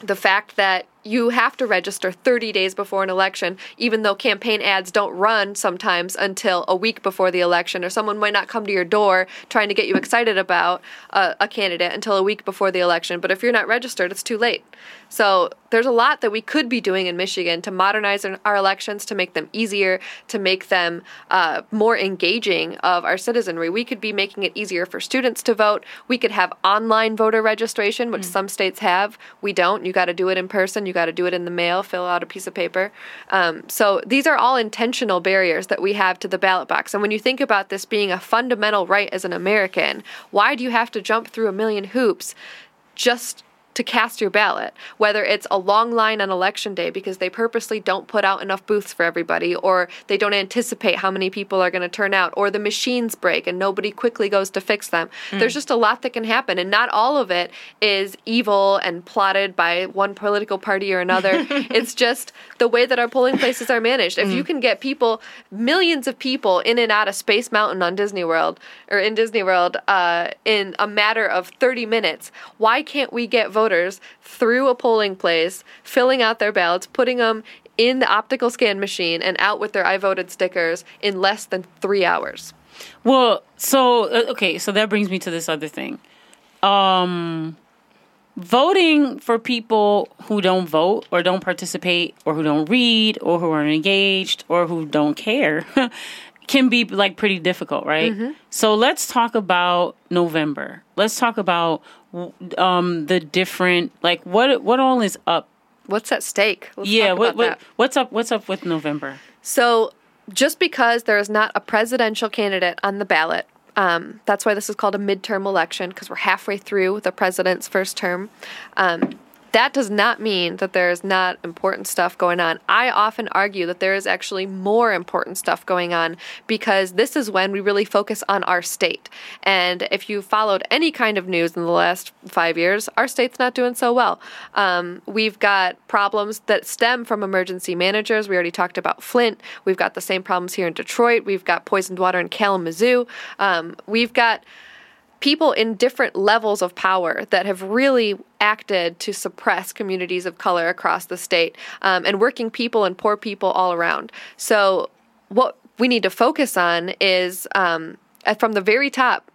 the fact that you have to register 30 days before an election, even though campaign ads don't run sometimes until a week before the election, or someone might not come to your door trying to get you excited about a, a candidate until a week before the election. But if you're not registered, it's too late. So there's a lot that we could be doing in Michigan to modernize our elections, to make them easier, to make them uh, more engaging of our citizenry. We could be making it easier for students to vote. We could have online voter registration, which mm. some states have. We don't. You got to do it in person. You got to do it in the mail, fill out a piece of paper. Um, so these are all intentional barriers that we have to the ballot box. And when you think about this being a fundamental right as an American, why do you have to jump through a million hoops just to cast your ballot, whether it's a long line on election day because they purposely don't put out enough booths for everybody, or they don't anticipate how many people are going to turn out, or the machines break and nobody quickly goes to fix them. Mm. There's just a lot that can happen, and not all of it is evil and plotted by one political party or another. it's just the way that our polling places are managed. If mm. you can get people, millions of people in and out of Space Mountain on Disney World or in Disney World uh, in a matter of 30 minutes, why can't we get voters? Voters through a polling place, filling out their ballots, putting them in the optical scan machine, and out with their I voted stickers in less than three hours. Well, so uh, okay, so that brings me to this other thing. Um, voting for people who don't vote or don't participate or who don't read or who aren't engaged or who don't care can be like pretty difficult, right? Mm-hmm. So let's talk about November. Let's talk about um, the different like what what all is up. What's at stake? Let's yeah, what, what what's up? What's up with November? So just because there is not a presidential candidate on the ballot, um, that's why this is called a midterm election because we're halfway through the president's first term. Um, that does not mean that there is not important stuff going on. I often argue that there is actually more important stuff going on because this is when we really focus on our state. And if you followed any kind of news in the last five years, our state's not doing so well. Um, we've got problems that stem from emergency managers. We already talked about Flint. We've got the same problems here in Detroit. We've got poisoned water in Kalamazoo. Um, we've got people in different levels of power that have really acted to suppress communities of color across the state um, and working people and poor people all around. So, what we need to focus on is um, from the very top,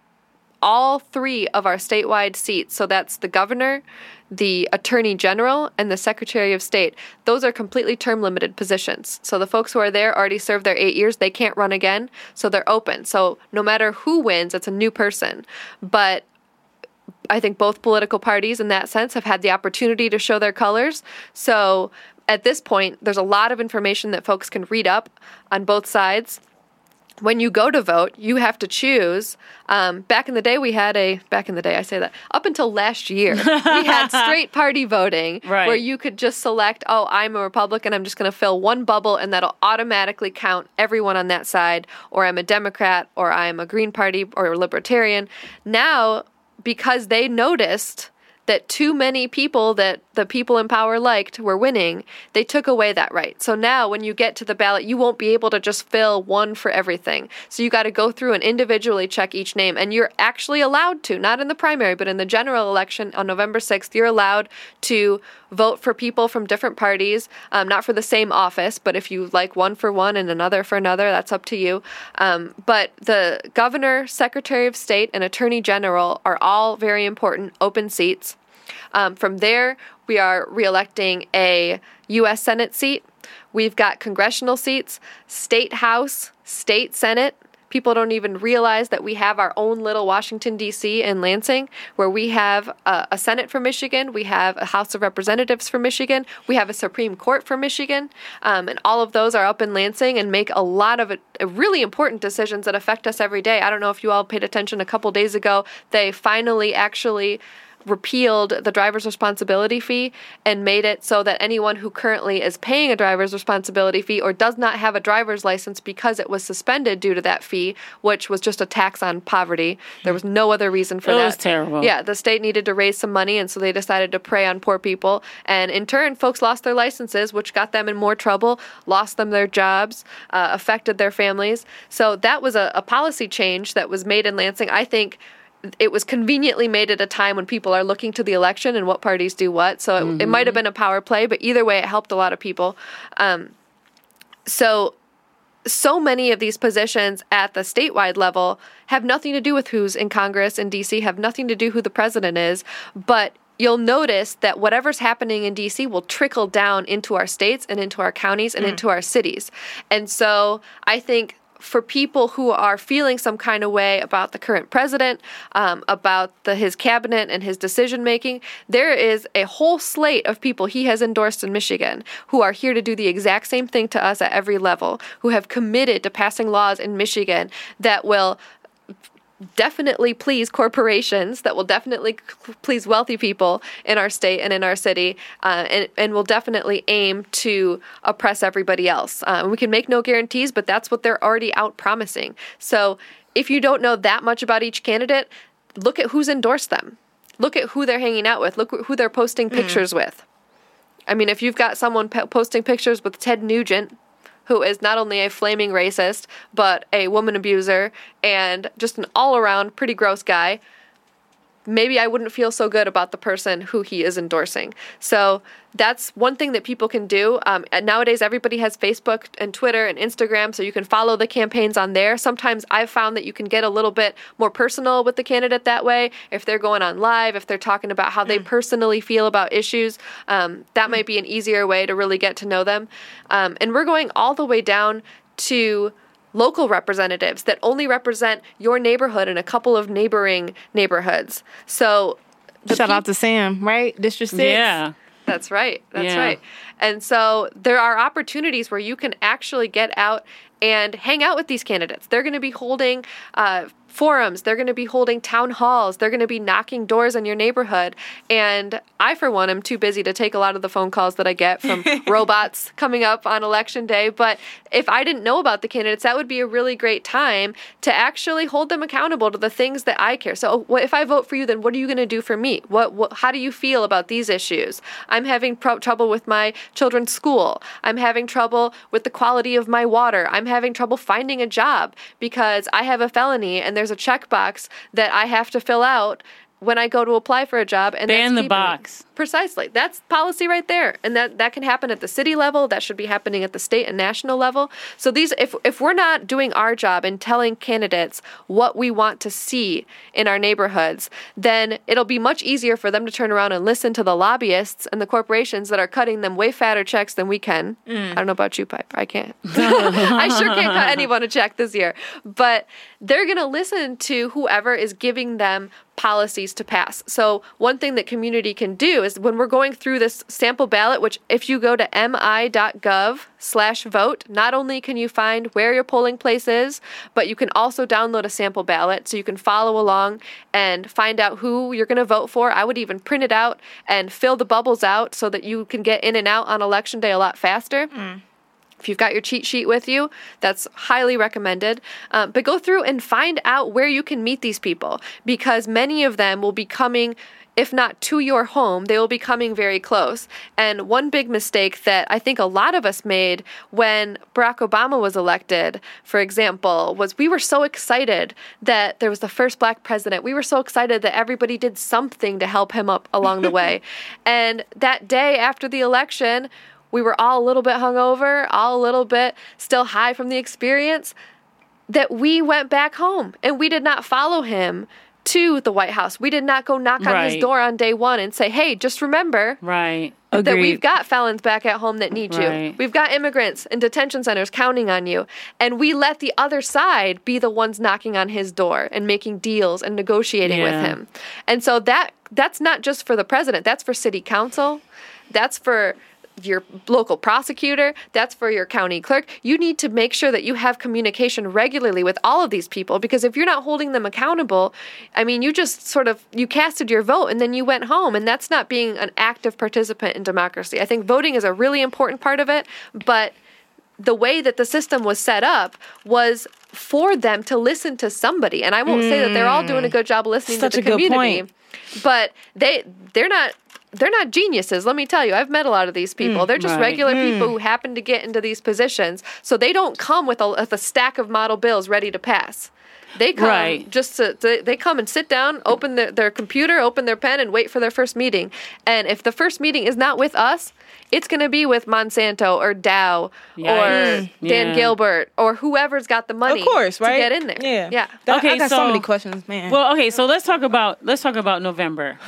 all three of our statewide seats. So that's the governor, the attorney general, and the secretary of state. Those are completely term limited positions. So the folks who are there already served their eight years. They can't run again. So they're open. So no matter who wins, it's a new person. But I think both political parties, in that sense, have had the opportunity to show their colors. So at this point, there's a lot of information that folks can read up on both sides when you go to vote, you have to choose. Um, back in the day, we had a back in the day. I say that up until last year, we had straight party voting, right. where you could just select, oh, I'm a Republican. I'm just going to fill one bubble, and that'll automatically count everyone on that side. Or I'm a Democrat, or I'm a Green Party, or a Libertarian. Now because they noticed that too many people that the people in power liked were winning, they took away that right. So now when you get to the ballot, you won't be able to just fill one for everything. So you got to go through and individually check each name. And you're actually allowed to, not in the primary, but in the general election on November 6th, you're allowed to vote for people from different parties, um, not for the same office, but if you like one for one and another for another, that's up to you. Um, but the governor, secretary of state, and attorney general are all very important open seats. Um, from there, we are reelecting a U.S. Senate seat. We've got congressional seats, state house, state senate. People don't even realize that we have our own little Washington, D.C. and Lansing, where we have a, a, Senate for Michigan, we have a House of Representatives for Michigan, we have a Supreme Court for Michigan, um, and all of those are up in Lansing and make a lot of really important decisions that affect us every day. I don't know if you all paid attention a couple days ago, they finally actually repealed the driver's responsibility fee and made it so that anyone who currently is paying a driver's responsibility fee or does not have a driver's license because it was suspended due to that fee, which was just a tax on poverty. There was no other reason for it that. It was terrible. Yeah, the state needed to raise some money, and so they decided to prey on poor people. And in turn, folks lost their licenses, which got them in more trouble, lost them their jobs, uh, affected their families. So that was a, a policy change that was made in Lansing. I think it was conveniently made at a time when people are looking to the election and what parties do what. So it, mm-hmm. it might have been a power play, but either way, it helped a lot of people. Um, so, so many of these positions at the statewide level have nothing to do with who's in Congress in DC, have nothing to do who the president is, but you'll notice that whatever's happening in DC will trickle down into our states and into our counties and mm. into our cities. And so I think for people who are feeling some kind of way about the current president, um, about the, his cabinet and his decision making, there is a whole slate of people he has endorsed in Michigan who are here to do the exact same thing to us at every level, who have committed to passing laws in Michigan that will definitely please corporations, that will definitely please wealthy people in our state and in our city, uh, and, and will definitely aim to oppress everybody else. Uh, we can make no guarantees, but that's what they're already out promising. So if you don't know that much about each candidate, look at who's endorsed them. Look at who they're hanging out with. Look who they're posting mm. pictures mm. with. I mean, if you've got someone posting pictures with Ted Nugent, who is not only a flaming racist, but a woman abuser and just an all around pretty gross guy, maybe I wouldn't feel so good about the person who he is endorsing. So that's one thing that people can do. Um, nowadays, everybody has Facebook and Twitter and Instagram, so you can follow the campaigns on there. Sometimes I've found that you can get a little bit more personal with the candidate that way. If they're going on live, if they're talking about how they mm. personally feel about issues, um, that might be an easier way to really get to know them. Um, and we're going all the way down to local representatives that only represent your neighborhood and a couple of neighboring neighborhoods. So shout pe- out to Sam, right? District 6. Yeah. That's right. That's yeah. right. And so there are opportunities where you can actually get out and hang out with these candidates. They're going to be holding uh, forums, they're going to be holding town halls, they're going to be knocking doors in your neighborhood. And I, for one, am too busy to take a lot of the phone calls that I get from robots coming up on election day. But if I didn't know about the candidates, that would be a really great time to actually hold them accountable to the things that I care. So oh, if I vote for you, then what are you going to do for me? What, what, how do you feel about these issues? I'm having pro- trouble with my children's school. I'm having trouble with the quality of my water. I'm having trouble finding a job because I have a felony and there's a checkbox that I have to fill out when I go to apply for a job and ban the box. Precisely. That's policy right there. And that, that can happen at the city level, that should be happening at the state and national level. So these if if we're not doing our job in telling candidates what we want to see in our neighborhoods, then it'll be much easier for them to turn around and listen to the lobbyists and the corporations that are cutting them way fatter checks than we can. Mm. I don't know about you, Piper. I can't. I sure can't cut anyone a check this year. But they're gonna listen to whoever is giving them policies to pass. So, one thing that community can do is when we're going through this sample ballot, which if you go to mi.gov slash vote, not only can you find where your polling place is, but you can also download a sample ballot so you can follow along and find out who you're going to vote for. I would even print it out and fill the bubbles out so that you can get in and out on election day a lot faster. Mm If you've got your cheat sheet with you, that's highly recommended. Um, but go through and find out where you can meet these people because many of them will be coming if not to your home, they will be coming very close. And one big mistake that I think a lot of us made when Barack Obama was elected, for example, was we were so excited that there was the first black president. We were so excited that everybody did something to help him up along the way. And that day after the election, we were all a little bit hungover, all a little bit still high from the experience, that we went back home and we did not follow him to the White House. We did not go knock on his door on day one and say, hey, just remember Right. that we've got felons back at home that need you. We've got immigrants in detention centers counting on you. And we let the other side be the ones knocking on his door and making deals and negotiating with him. And so that that's not just for the president, that's for city council. That's for your local prosecutor, that's for your county clerk. You need to make sure that you have communication regularly with all of these people because if you're not holding them accountable, I mean, you just sort of you casted your vote and then you went home and that's not being an active participant in democracy. I think voting is a really important part of it, but the way that the system was set up was for them to listen to somebody. And I won't say that they're all doing a good job of listening Such to the community, but they they're not they're not geniuses. Let me tell you, I've met a lot of these people. Mm, they're just right. regular mm. people who happen to get into these positions, so they don't come with a, with a stack of model bills ready to pass. They come Right. just to, they, they come and sit down, open their, their computer, open their pen, and wait for their first meeting. And if the first meeting is not with us, it's going to be with Monsanto or Dow or Yikes. Dan mm, Yeah. Gilbert or whoever's got the money Of course, right? to get in there. Yeah. Yeah. That- Okay, I got so, so- many questions, man. Well, okay, so let's talk about let's talk about November.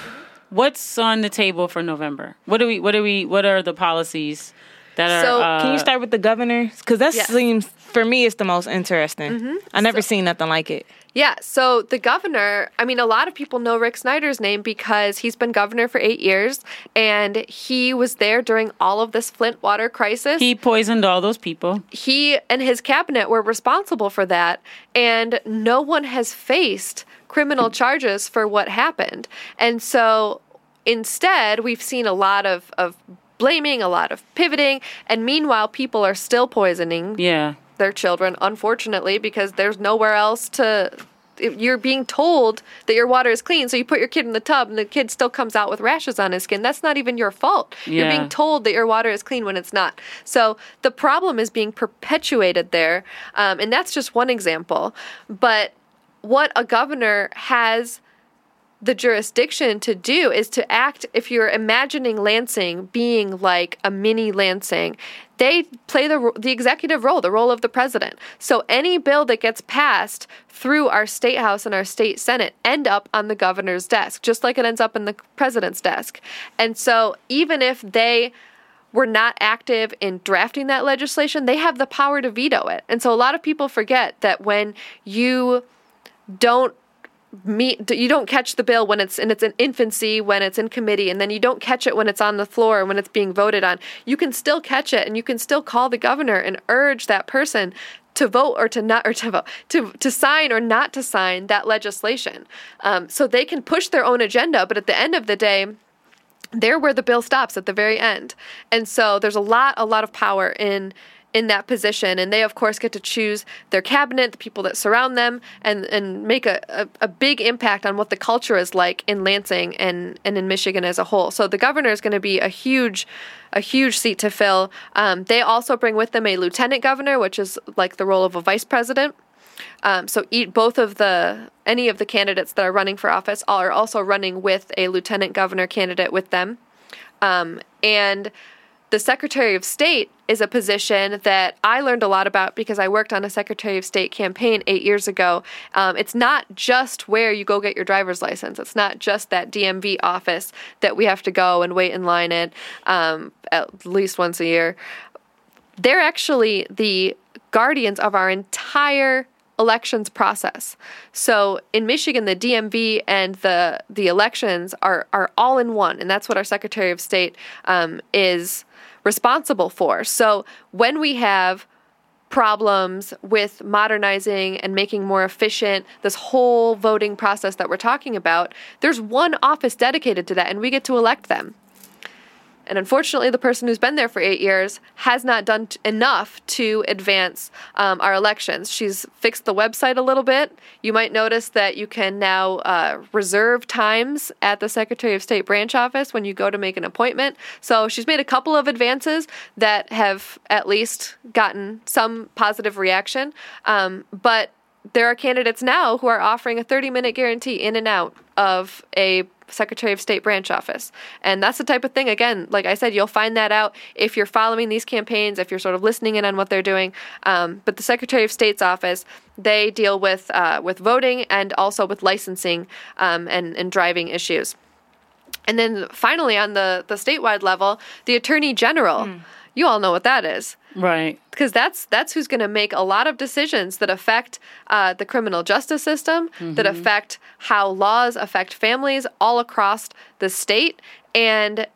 What's on the table for November? What do we what do we what are the policies that are So- uh, Can you start with the governor? Because that Yes. seems, for me, it's the most interesting. I never seen nothing like it. Yeah, so the governor, I mean, a lot of people know Rick Snyder's name because he's been governor for eight years and he was there during all of this Flint water crisis. he poisoned all those people. he and his cabinet were responsible for that, and no one has faced criminal charges for what happened. And so instead, we've seen a lot of, of blaming, a lot of pivoting, and meanwhile, people are still poisoning Yeah. their children, unfortunately, because there's nowhere else to. You're being told that your water is clean, so you put your kid in the tub and the kid still comes out with rashes on his skin. That's not even your fault. You're being told that your water is clean when it's not. So the problem is being perpetuated there. Um, and that's just one example. But what a governor has the jurisdiction to do is to act if you're imagining Lansing being like a mini Lansing they play the the executive role the role of the president. So any bill that gets passed through our state house and our state senate end up on the governor's desk just like it ends up in the president's desk. And so even if they were not active in drafting that legislation they have the power to veto it. And so a lot of people forget that when you don't meet you don't catch the bill when it's in its in infancy when it's in committee and then you don't catch it when it's on the floor when it's being voted on you can still catch it and you can still call the governor and urge that person to vote or to not or to vote to to sign or not to sign that legislation um, so they can push their own agenda but at the end of the day they're where the bill stops at the very end. And so there's a lot, a lot of power in in that position. And they of course get to choose their cabinet, the people that surround them, and, and make a, a, a big impact on what the culture is like in Lansing and, and in Michigan as a whole. So the governor is going to be a huge a huge seat to fill. Um, they also bring with them a lieutenant governor, which is like the role of a vice president. Um, so eat both of the any of the candidates that are running for office are also running with a lieutenant governor candidate with them, um, and the Secretary of State is a position that I learned a lot about because I worked on a Secretary of State campaign eight years ago. Um, it's not just where you go get your driver's license. It's not just that DMV office that we have to go and wait in line at um, at least once a year they're actually the guardians of our entire elections process. So in Michigan, the DMV and the the elections are are all in one, and that's what our Secretary of State um, is responsible for. So when we have problems with modernizing and making more efficient this whole voting process that we're talking about, there's one office dedicated to that, and we get to elect them and unfortunately, the person who's been there for eight years has not done t- enough to advance um, our elections. She's fixed the website a little bit. You might notice that you can now uh, reserve times at the Secretary of State branch office when you go to make an appointment. So she's made a couple of advances that have at least gotten some positive reaction. Um, but there are candidates now who are offering a 30 minute guarantee in and out of a Secretary of State branch office. And that's the type of thing, again, like I said, you'll find that out if you're following these campaigns, if you're sort of listening in on what they're doing. Um, but the Secretary of State's office, they deal with, uh, with voting and also with licensing um, and, and driving issues. And then finally, on the, the statewide level, the Attorney General. You all know what that is Right. because that's that's who's going to make a lot of decisions that affect uh, the criminal justice system, that affect how laws affect families all across the state. And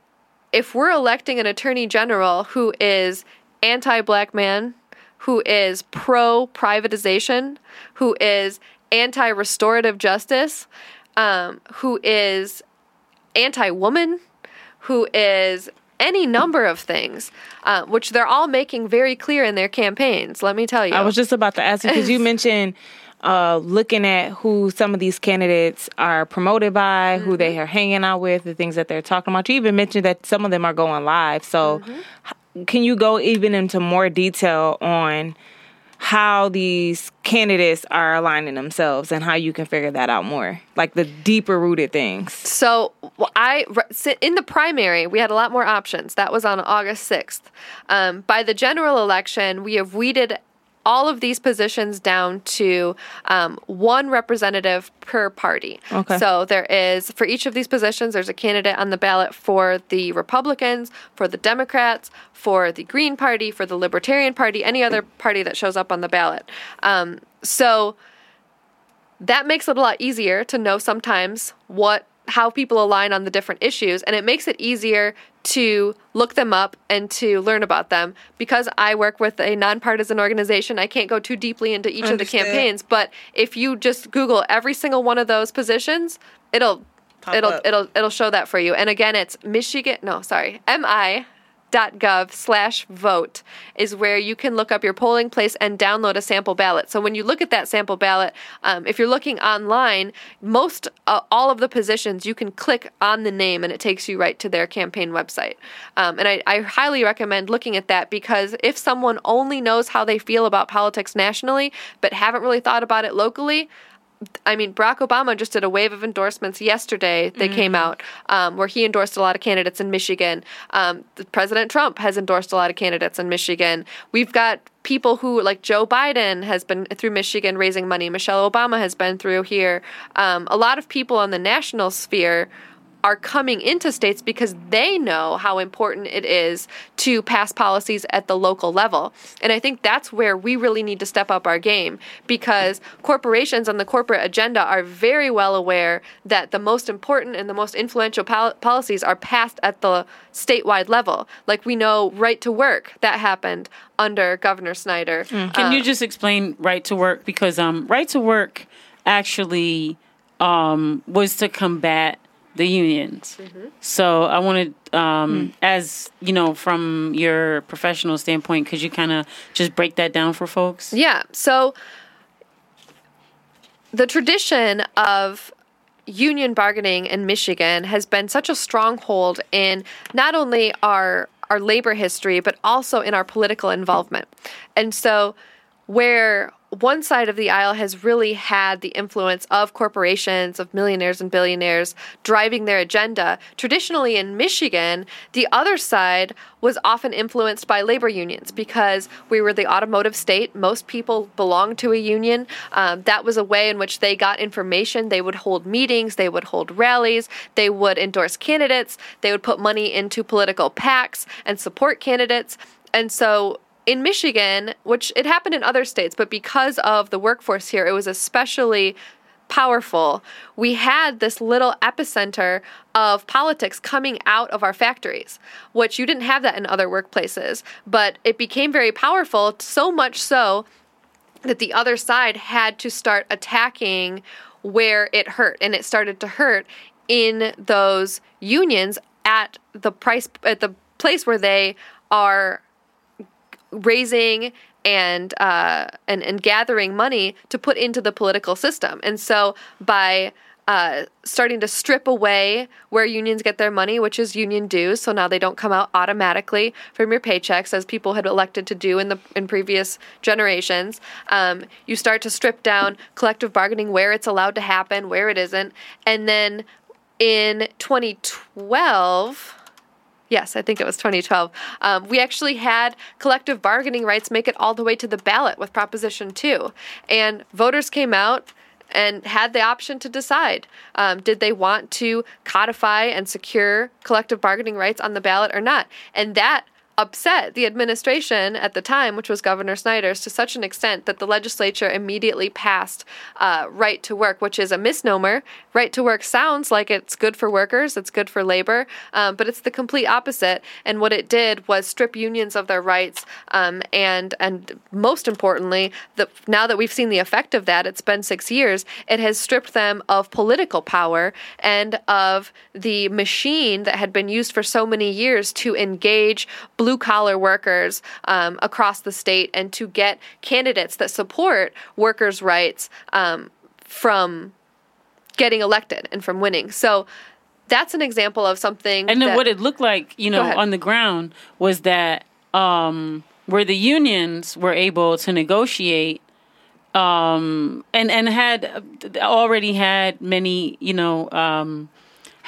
if we're electing an attorney general who is anti-black man, who is pro privatization, who is anti-restorative justice, um, who is anti-woman, who is any number of things, uh, which they're all making very clear in their campaigns. Let me tell you. I was just about to ask you because you mentioned uh, looking at who some of these candidates are promoted by, who they are hanging out with, the things that they're talking about. You even mentioned that some of them are going live. So, h- can you go even into more detail on how these candidates are aligning themselves and how you can figure that out more, like the deeper rooted things? So I in the primary we had a lot more options. That was on August sixth. Um, by the general election, we have weeded all of these positions down to um, one representative per party. Okay. So there is for each of these positions, there's a candidate on the ballot for the Republicans, for the Democrats, for the Green Party, for the Libertarian Party, any other party that shows up on the ballot. Um, so that makes it a lot easier to know sometimes what how people align on the different issues and it makes it easier to look them up and to learn about them. Because I work with a nonpartisan organization I can't go too deeply into each of the campaigns but if you just google every single one of those positions it'll Pop it'll up. it'll it'll show that for you. And again it's Michigan no sorry mi gov slash vote is where you can look up your polling place and download a sample ballot. So when you look at that sample ballot, um, if you're looking online, most uh, all of the positions you can click on the name and it takes you right to their campaign website. Um, and I, I highly recommend looking at that because if someone only knows how they feel about politics nationally but haven't really thought about it locally, I mean, Barack Obama just did a wave of endorsements yesterday. They came out um, where he endorsed a lot of candidates in Michigan. Um, President Trump has endorsed a lot of candidates in Michigan. We've got people who, like Joe Biden, has been through Michigan raising money. Michelle Obama has been through here. Um, a lot of people on the national sphere are coming into states because they know how important it is to pass policies at the local level. And I think that's where we really need to step up our game because corporations on the corporate agenda are very well aware that the most important and the most influential pol- policies are passed at the statewide level. Like we know right to work, that happened under Governor Snyder. Can you just explain right to work? Because um, right to work actually um, was to combat the unions. So I wanted, um, as you know, from your professional standpoint, could you kind of just break that down for folks? Yeah. So the tradition of union bargaining in Michigan has been such a stronghold in not only our our labor history but also in our political involvement. And so where one side of the aisle has really had the influence of corporations, of millionaires and billionaires driving their agenda. Traditionally in Michigan, the other side was often influenced by labor unions because we were the automotive state. Most people belonged to a union. Um, that was a way in which they got information. They would hold meetings, they would hold rallies, they would endorse candidates, they would put money into political PACs and support candidates. And so in Michigan, which it happened in other states, but because of the workforce here, it was especially powerful. We had this little epicenter of politics coming out of our factories, which you didn't have that in other workplaces, but it became very powerful, so much so that the other side had to start attacking where it hurt, and it started to hurt in those unions at the price at the place where they are raising and uh, and and gathering money to put into the political system. And so by uh, starting to strip away where unions get their money, which is union dues. So now they don't come out automatically from your paychecks as people had elected to do in the in previous generations. Um, you start to strip down collective bargaining where it's allowed to happen, where it isn't, and then in 2012. Yes, I think it was 2012. Um, we actually had collective bargaining rights make it all the way to the ballot with Proposition 2. And voters came out and had the option to decide um, did they want to codify and secure collective bargaining rights on the ballot or not. And that upset the administration at the time, which was Governor Snyder's, to such an extent that the legislature immediately passed uh, right to work, which is a misnomer. Right to work sounds like it's good for workers, it's good for labor, um, but it's the complete opposite. And what it did was strip unions of their rights, um, and and most importantly, the, now that we've seen the effect of that, it's been six years. It has stripped them of political power and of the machine that had been used for so many years to engage blue collar workers um, across the state and to get candidates that support workers' rights um, from getting elected and from winning. So that's an example of something. And then that, what it looked like, you know, on the ground was that um, where the unions were able to negotiate um, and and had already had many, you know, um,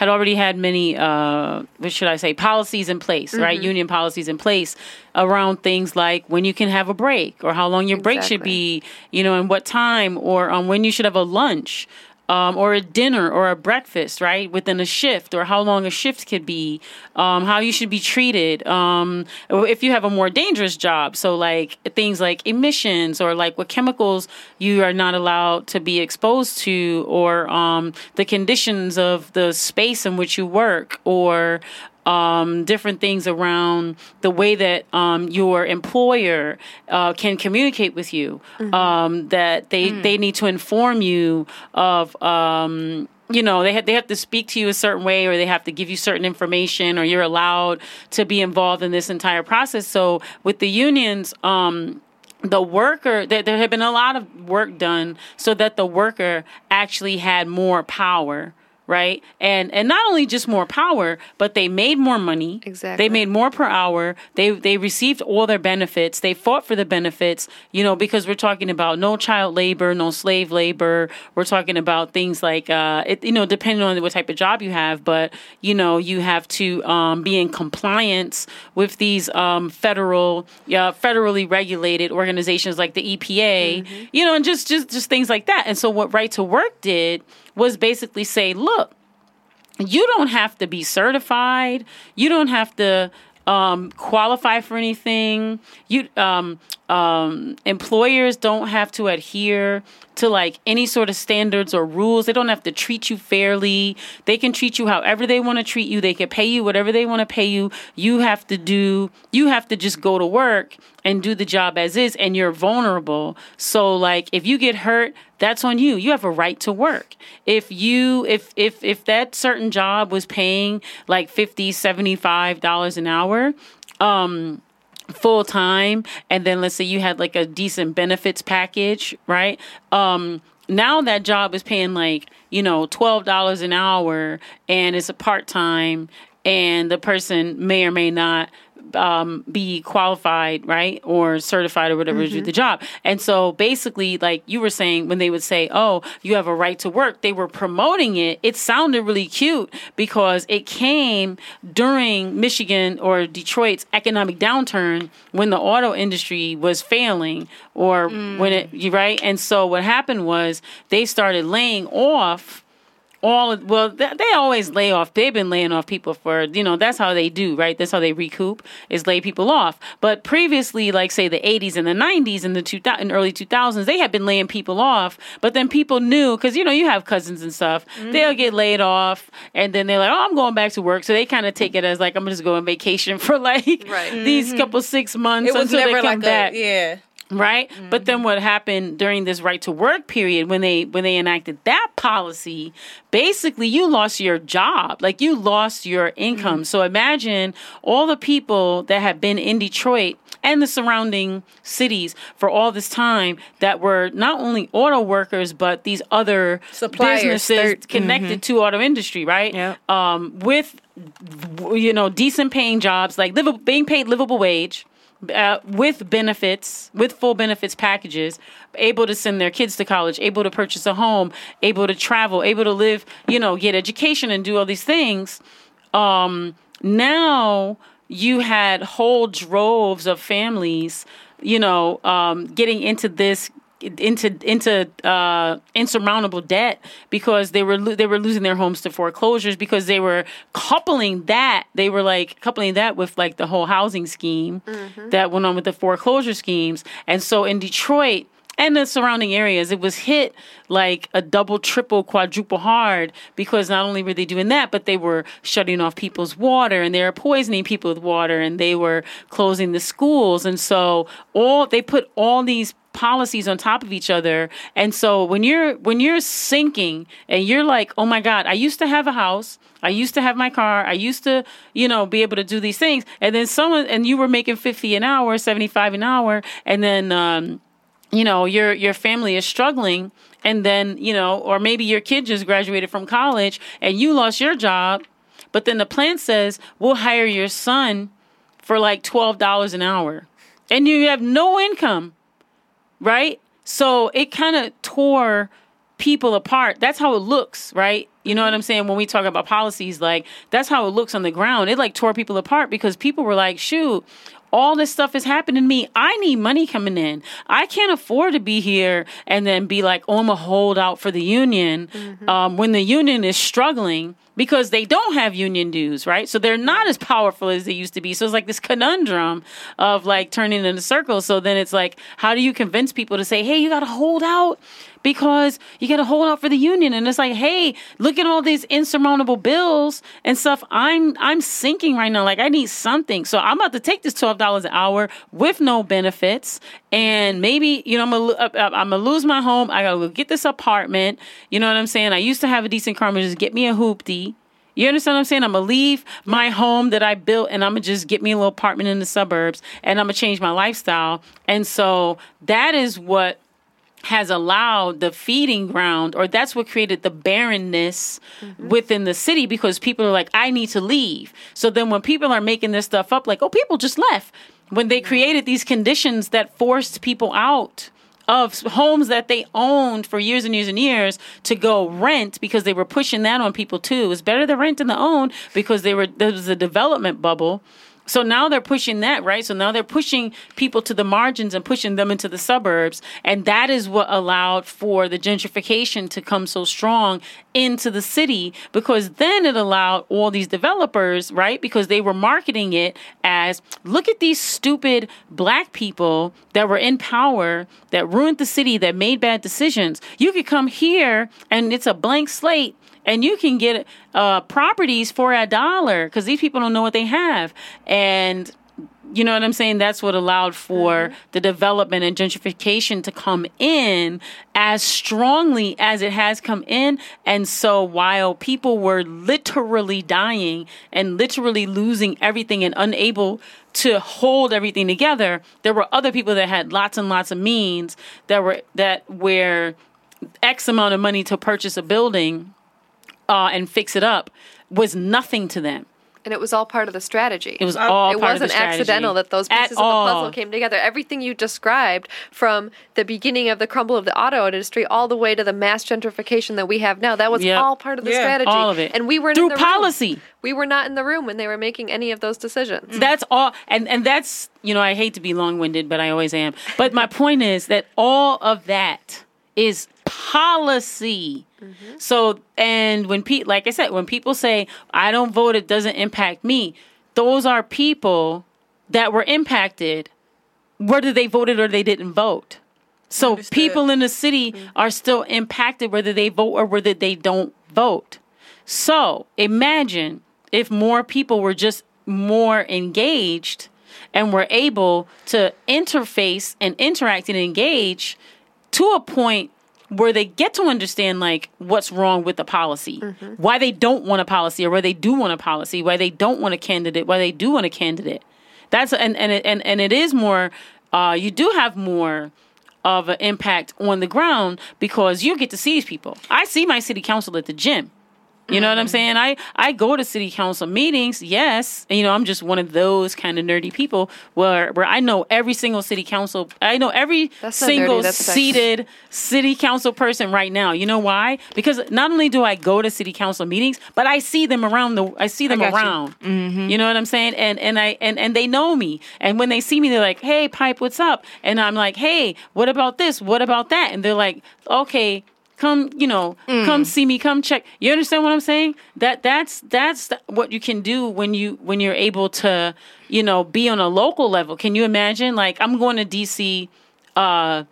had already had many, uh, what should I say, policies in place, mm-hmm. right? Union policies in place around things like when you can have a break or how long your exactly. break should be, you know, and what time or um, when you should have a lunch um, or a dinner or a breakfast, right, within a shift, or how long a shift could be, um, how you should be treated, um, if you have a more dangerous job. So, like things like emissions or like what chemicals you are not allowed to be exposed to, or um, the conditions of the space in which you work, or um, different things around the way that um, your employer uh, can communicate with you. Mm-hmm. Um, that they mm. they need to inform you of. Um, you know they have, they have to speak to you a certain way or they have to give you certain information or you're allowed to be involved in this entire process so with the unions um, the worker there, there had been a lot of work done so that the worker actually had more power right? And and not only just more power, but they made more money. Exactly. They made more per hour. They they received all their benefits. They fought for the benefits, you know, because we're talking about no child labor, no slave labor. We're talking about things like uh it, you know, depending on what type of job you have, but you know, you have to um, be in compliance with these um, federal yeah, federally regulated organizations like the EPA, mm-hmm. you know, and just just just things like that. And so what Right to Work did was basically say, look, you don't have to be certified. You don't have to um, qualify for anything. You um, um, employers don't have to adhere to like any sort of standards or rules. They don't have to treat you fairly. They can treat you however they want to treat you. They can pay you whatever they want to pay you. You have to do. You have to just go to work and do the job as is, and you're vulnerable. So like if you get hurt, that's on you. You have a right to work. If you if if if that certain job was paying like 50 75 dollars an hour, um full time and then let's say you had like a decent benefits package, right? Um now that job is paying like, you know, $12 an hour and it's a part-time and the person may or may not um, be qualified, right, or certified or whatever mm-hmm. to do the job. And so basically, like you were saying, when they would say, "Oh, you have a right to work," they were promoting it. It sounded really cute because it came during Michigan or Detroit's economic downturn when the auto industry was failing, or mm. when it right. And so what happened was they started laying off all well they always lay off they've been laying off people for you know that's how they do right that's how they recoup is lay people off but previously like say the 80s and the 90s and the two and early 2000s they had been laying people off but then people knew because you know you have cousins and stuff mm-hmm. they'll get laid off and then they're like oh i'm going back to work so they kind of take it as like i'm just going vacation for like right. these mm-hmm. couple six months it was until never they come like back a, yeah right? But then mm-hmm. what happened during this right to work period when they when they enacted that policy basically you lost your job. Like you lost your income. Mm-hmm. So imagine all the people that have been in detroit and the surrounding cities for all this time that were not only auto workers but these other Suppliers, businesses third- mm-hmm. connected to auto industry right? Yeah. um with you know decent paying jobs like livable being paid livable wage uh, with benefits, with full benefits packages, able to send their kids to college, able to purchase a home, able to travel, able to live, you know, get education and do all these things. Um, now you had whole droves of families, you know, um, getting into this into into uh, insurmountable debt because they were lo- they were losing their homes to foreclosures because they were coupling that they were like coupling that with like the whole housing scheme that went on with the foreclosure schemes. And so in Detroit and the surrounding areas it was hit like a double triple quadruple hard because not only were they doing that but they were shutting off people's water and they were poisoning people with water and they were closing the schools. And so all they put all these policies on top of each other. And so when you're when you're sinking and you're like oh my god i used to have a house. I used to have my car. I used to you know be able to do these things. And then someone and you were making 50 an hour 75 an hour. And then um you know your your family is struggling. And then you know or maybe your kid just graduated from college and you lost your job. But then the plan says we'll hire your son for like $12 an hour. And you have no income right? So it kind of tore people apart. That's how it looks right? You know what i'm saying? When we talk about policies like that's how it looks on the ground. It like tore people apart because people were like shoot all this stuff is happening to me. I need money coming in. I can't afford to be here and then be like, oh, I'm a holdout for the union. Um, when the union is struggling because they don't have union dues, right? So they're not as powerful as they used to be. So it's like this conundrum of like turning in a circle. So then it's like, how do you convince people to say, hey, you got to hold out? because you got to hold out for the union and it's like hey look at all these insurmountable bills and stuff i'm i'm sinking right now like i need something so i'm about to take this $12 an hour with no benefits and maybe you know i'm gonna, uh, I'm gonna lose my home. I gotta go get this apartment. You know what i'm saying? I used to have a decent car. I'm gonna just get me a hoopty. You understand what I'm saying? I'm gonna leave my home that I built and I'm gonna just get me a little apartment in the suburbs and I'm gonna change my lifestyle. And so that is what has allowed the feeding ground or that's what created the barrenness within the city because people are like i need to leave. So then when people are making this stuff up like oh people just left when they created these conditions that forced people out of homes that they owned for years and years and years to go rent because they were pushing that on people too. It was better to rent than to own because they were there was a development bubble. So now they're pushing that, right? So now they're pushing people to the margins and pushing them into the suburbs. And that is what allowed for the gentrification to come so strong into the city because then it allowed all these developers, right? Because they were marketing it as look at these stupid black people that were in power that ruined the city, that made bad decisions. You could come here and it's a blank slate and you can get uh, properties for a dollar because these people don't know what they have. And you know what i'm saying? That's what allowed for the development and gentrification to come in as strongly as it has come in. And so while people were literally dying and literally losing everything and unable to hold everything together there were other people that had lots and lots of means that were that were x amount of money to purchase a building uh, and fix it up was nothing to them. And it was all part of the strategy. It was all it part of the wasn't accidental that those At pieces of the puzzle came together. Everything you described from the beginning of the crumble of the auto industry all the way to the mass gentrification that we have now, that was Yep. all part of the Yeah, strategy. all of it. And we were Through in the room. policy. We were not in the room when they were making any of those decisions. That's all, and and that's you know I hate to be long winded, but I always am. But my point is that all of that is policy. Mm-hmm. So and when Pete, like I said, when people say I don't vote, it doesn't impact me. Those are people that were impacted, whether they voted or they didn't vote. So Understood. people in the city mm-hmm. are still impacted whether they vote or whether they don't vote. So imagine if more people were just more engaged and we're able to interface and interact and engage to a point where they get to understand like what's wrong with the policy, why they don't want a policy, or why they do want a policy, why they don't want a candidate, why they do want a candidate. That's and and it, and and it is more. Uh, you do have more of an impact on the ground because you get to see these people. I see my city council at the gym. You know what I'm mm-hmm. saying? I I go to city council meetings, yes. And, you know, I'm just one of those kind of nerdy people where where I know every single city council. I know every That's single seated city council person right now. You know why? Because not only do I go to city council meetings, but I see them around the. I see them got you. around. Mm-hmm. You know what I'm saying? And and I and and they know me. And when they see me, they're like, "Hey, pipe, what's up?" And I'm like, "Hey, what about this? What about that?" And they're like, "Okay." Come, you know, come see me. Come check. You understand what I'm saying? That that's that's what you can do when you when you're able to, you know, be on a local level. Can you imagine? Like I'm going to DC uh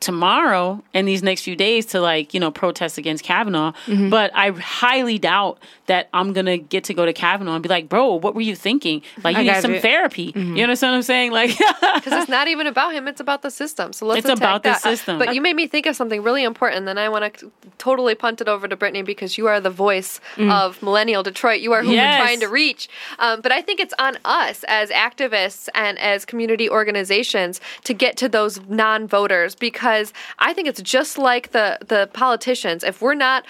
tomorrow and these next few days to like you know protest against Kavanaugh, Mm-hmm. but I highly doubt that I'm gonna get to go to Kavanaugh and be like, bro, what were you thinking? Like I you need got some you. Mm-hmm. therapy. You understand what I'm saying? Like, because it's not even about him; it's about the system. So let's It's attack about the that. system. But you made me think of something really important. Then I want to totally punt it over to Brittany because you are the voice of millennial Detroit. You are who Yes. we're trying to reach. Um, but I think it's on us as activists and as community organizations to get to those non-voters because I think it's just like the the politicians. If we're not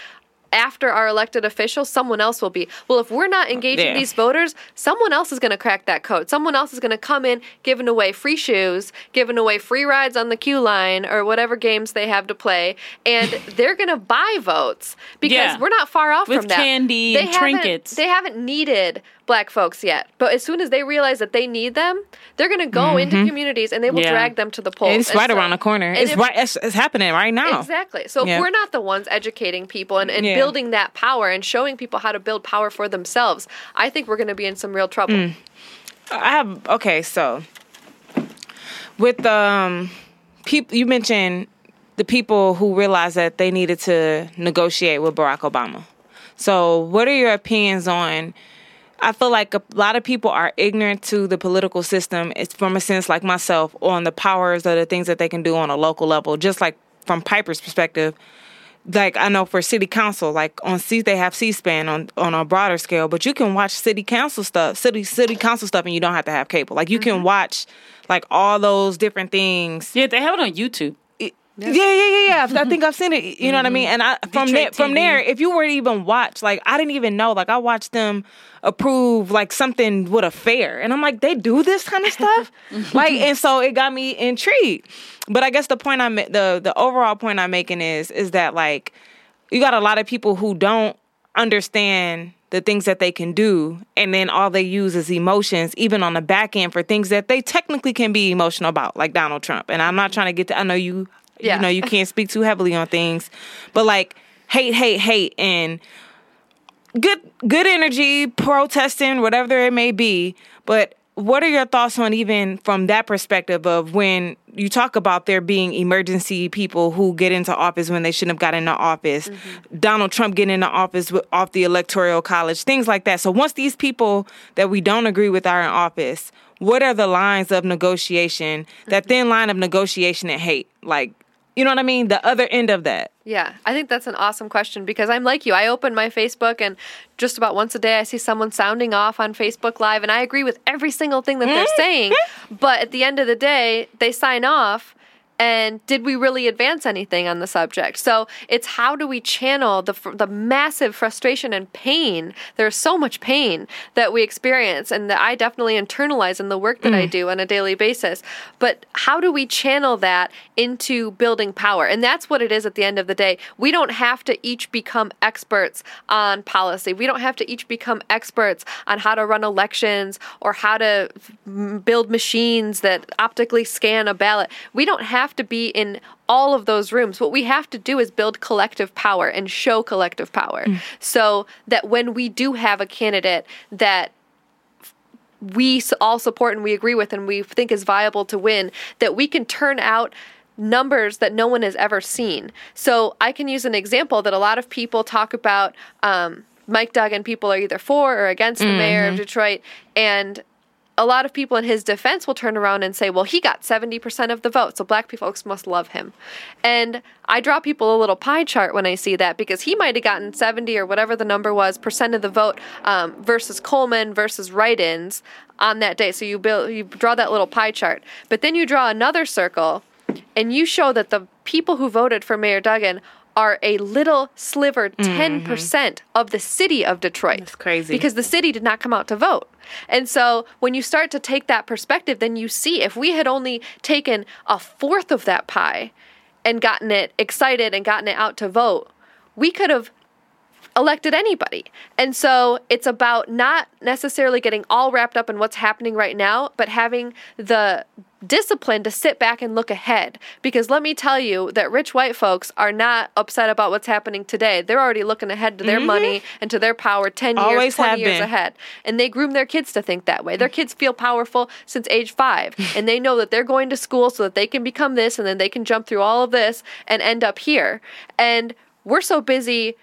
after our elected officials, someone else will be. Well, if we're not engaging Yeah. these voters, someone else is going to crack that code. Someone else is going to come in giving away free shoes, giving away free rides on the QLine or whatever games they have to play, and they're going to buy votes because Yeah. we're not far off With from that. With candy and trinkets. They haven't needed black folks yet, but as soon as they realize that they need them, they're going to go into communities and they will Yeah. drag them to the polls. It's right so- around the corner. It's if- right. It's, it's happening right now. Exactly. So Yeah. if we're not the ones educating people and, and Yeah. building that power and showing people how to build power for themselves, I think we're going to be in some real trouble. Mm. I have okay. So with um, people you mentioned the people who realized that they needed to negotiate with Barack Obama. So what are your opinions on? I feel like a lot of people are ignorant to the political system. It's from a sense like myself on the powers of the things that they can do on a local level. Just like from Piper's perspective, like I know for city council, like on C they have C-SPAN on on a broader scale, but you can watch city council stuff, city city council stuff, and you don't have to have cable. Like you can mm-hmm. watch like all those different things. yeah, they have it on YouTube. Yeah, yeah, yeah, yeah. I think I've seen it. You know what I mean? Mm-hmm. And I from Detroit there, from there, if you were to even watch, like I didn't even know. Like I watched them approve like something with a fair, and I'm like, they do this kind of stuff. like, and so it got me intrigued. But I guess the point I'm the the overall point I'm making is is that like you got a lot of people who don't understand the things that they can do and then all they use is emotions even on the back end for things that they technically can be emotional about like Donald Trump and I'm not trying to get to I know you Yeah. you know you can't speak too heavily on things. But like hate hate hate and good good energy protesting whatever it may be. But what are your thoughts on even from that perspective of when you talk about there being emergency people who get into office when they shouldn't have got into office? Mm-hmm. Donald trump getting into office with, off the electoral college things like that. So once these people that we don't agree with are in office what are the lines of negotiation that mm-hmm. thin line of negotiation and hate? Like you know what i mean the other end of that Yeah, I think that's an awesome question because I'm like you. I open my Facebook and just about once a day I see someone sounding off on Facebook Live, and I agree with every single thing that they're mm-hmm. saying. But at the end of the day, they sign off. And did we really advance anything on the subject? So it's how do we channel the the massive frustration and pain? There's so much pain that we experience, and that I definitely internalize in the work that I mm. do on a daily basis. But how do we channel that into building power? And that's what it is at the end of the day. We don't have to each become experts on policy. We don't have to each become experts on how to run elections or how to build machines that optically scan a ballot. We don't have to be in all of those rooms. What we have to do is build collective power and show collective power so that when we do have a candidate that we all support and we agree with and we think is viable to win, that we can turn out numbers that no one has ever seen. So I can use an example that a lot of people talk about. Um, Mike Duggan, people are either for or against the mayor of Detroit, and a lot of people in his defense will turn around and say, well, he got 70% of the vote, so black folks must love him. And I draw people a little pie chart when I see that because he might have gotten 70 or whatever the number was percent of the vote um, versus Coleman versus write ins on that day. So you build, you draw that little pie chart. But then you draw another circle and you show that the people who voted for Mayor Duggan are a little sliver, mm-hmm. 10% of the city of Detroit. That's crazy. Because the city did not come out to vote. And so when you start to take that perspective, then you see if we had only taken a fourth of that pie and gotten it excited and gotten it out to vote, we could have elected anybody. And so it's about not necessarily getting all wrapped up in what's happening right now, but having the discipline to sit back and look ahead. Because let me tell you that rich white folks are not upset about what's happening today. They're already looking ahead to their mm-hmm. money and to their power 10 years, Always 20 years been. ahead. And they groom their kids to think that way. Their mm. kids feel powerful since age five. and they know that they're going to school so that they can become this and then they can jump through all of this and end up here. And we're so busy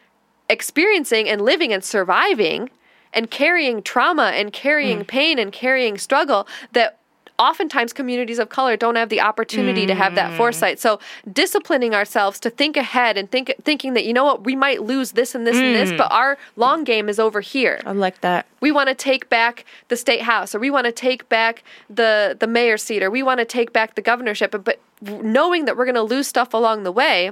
experiencing and living and surviving and carrying trauma and carrying mm. pain and carrying struggle that oftentimes communities of color don't have the opportunity to have that mm. foresight. So disciplining ourselves to think ahead and think thinking that you know what we might lose this and this and this but mm. our long game is over here. I like that. we want to take back the state house or we want to take back the the mayor's seat or we want to take back the governorship but, but knowing that we're going to lose stuff along the way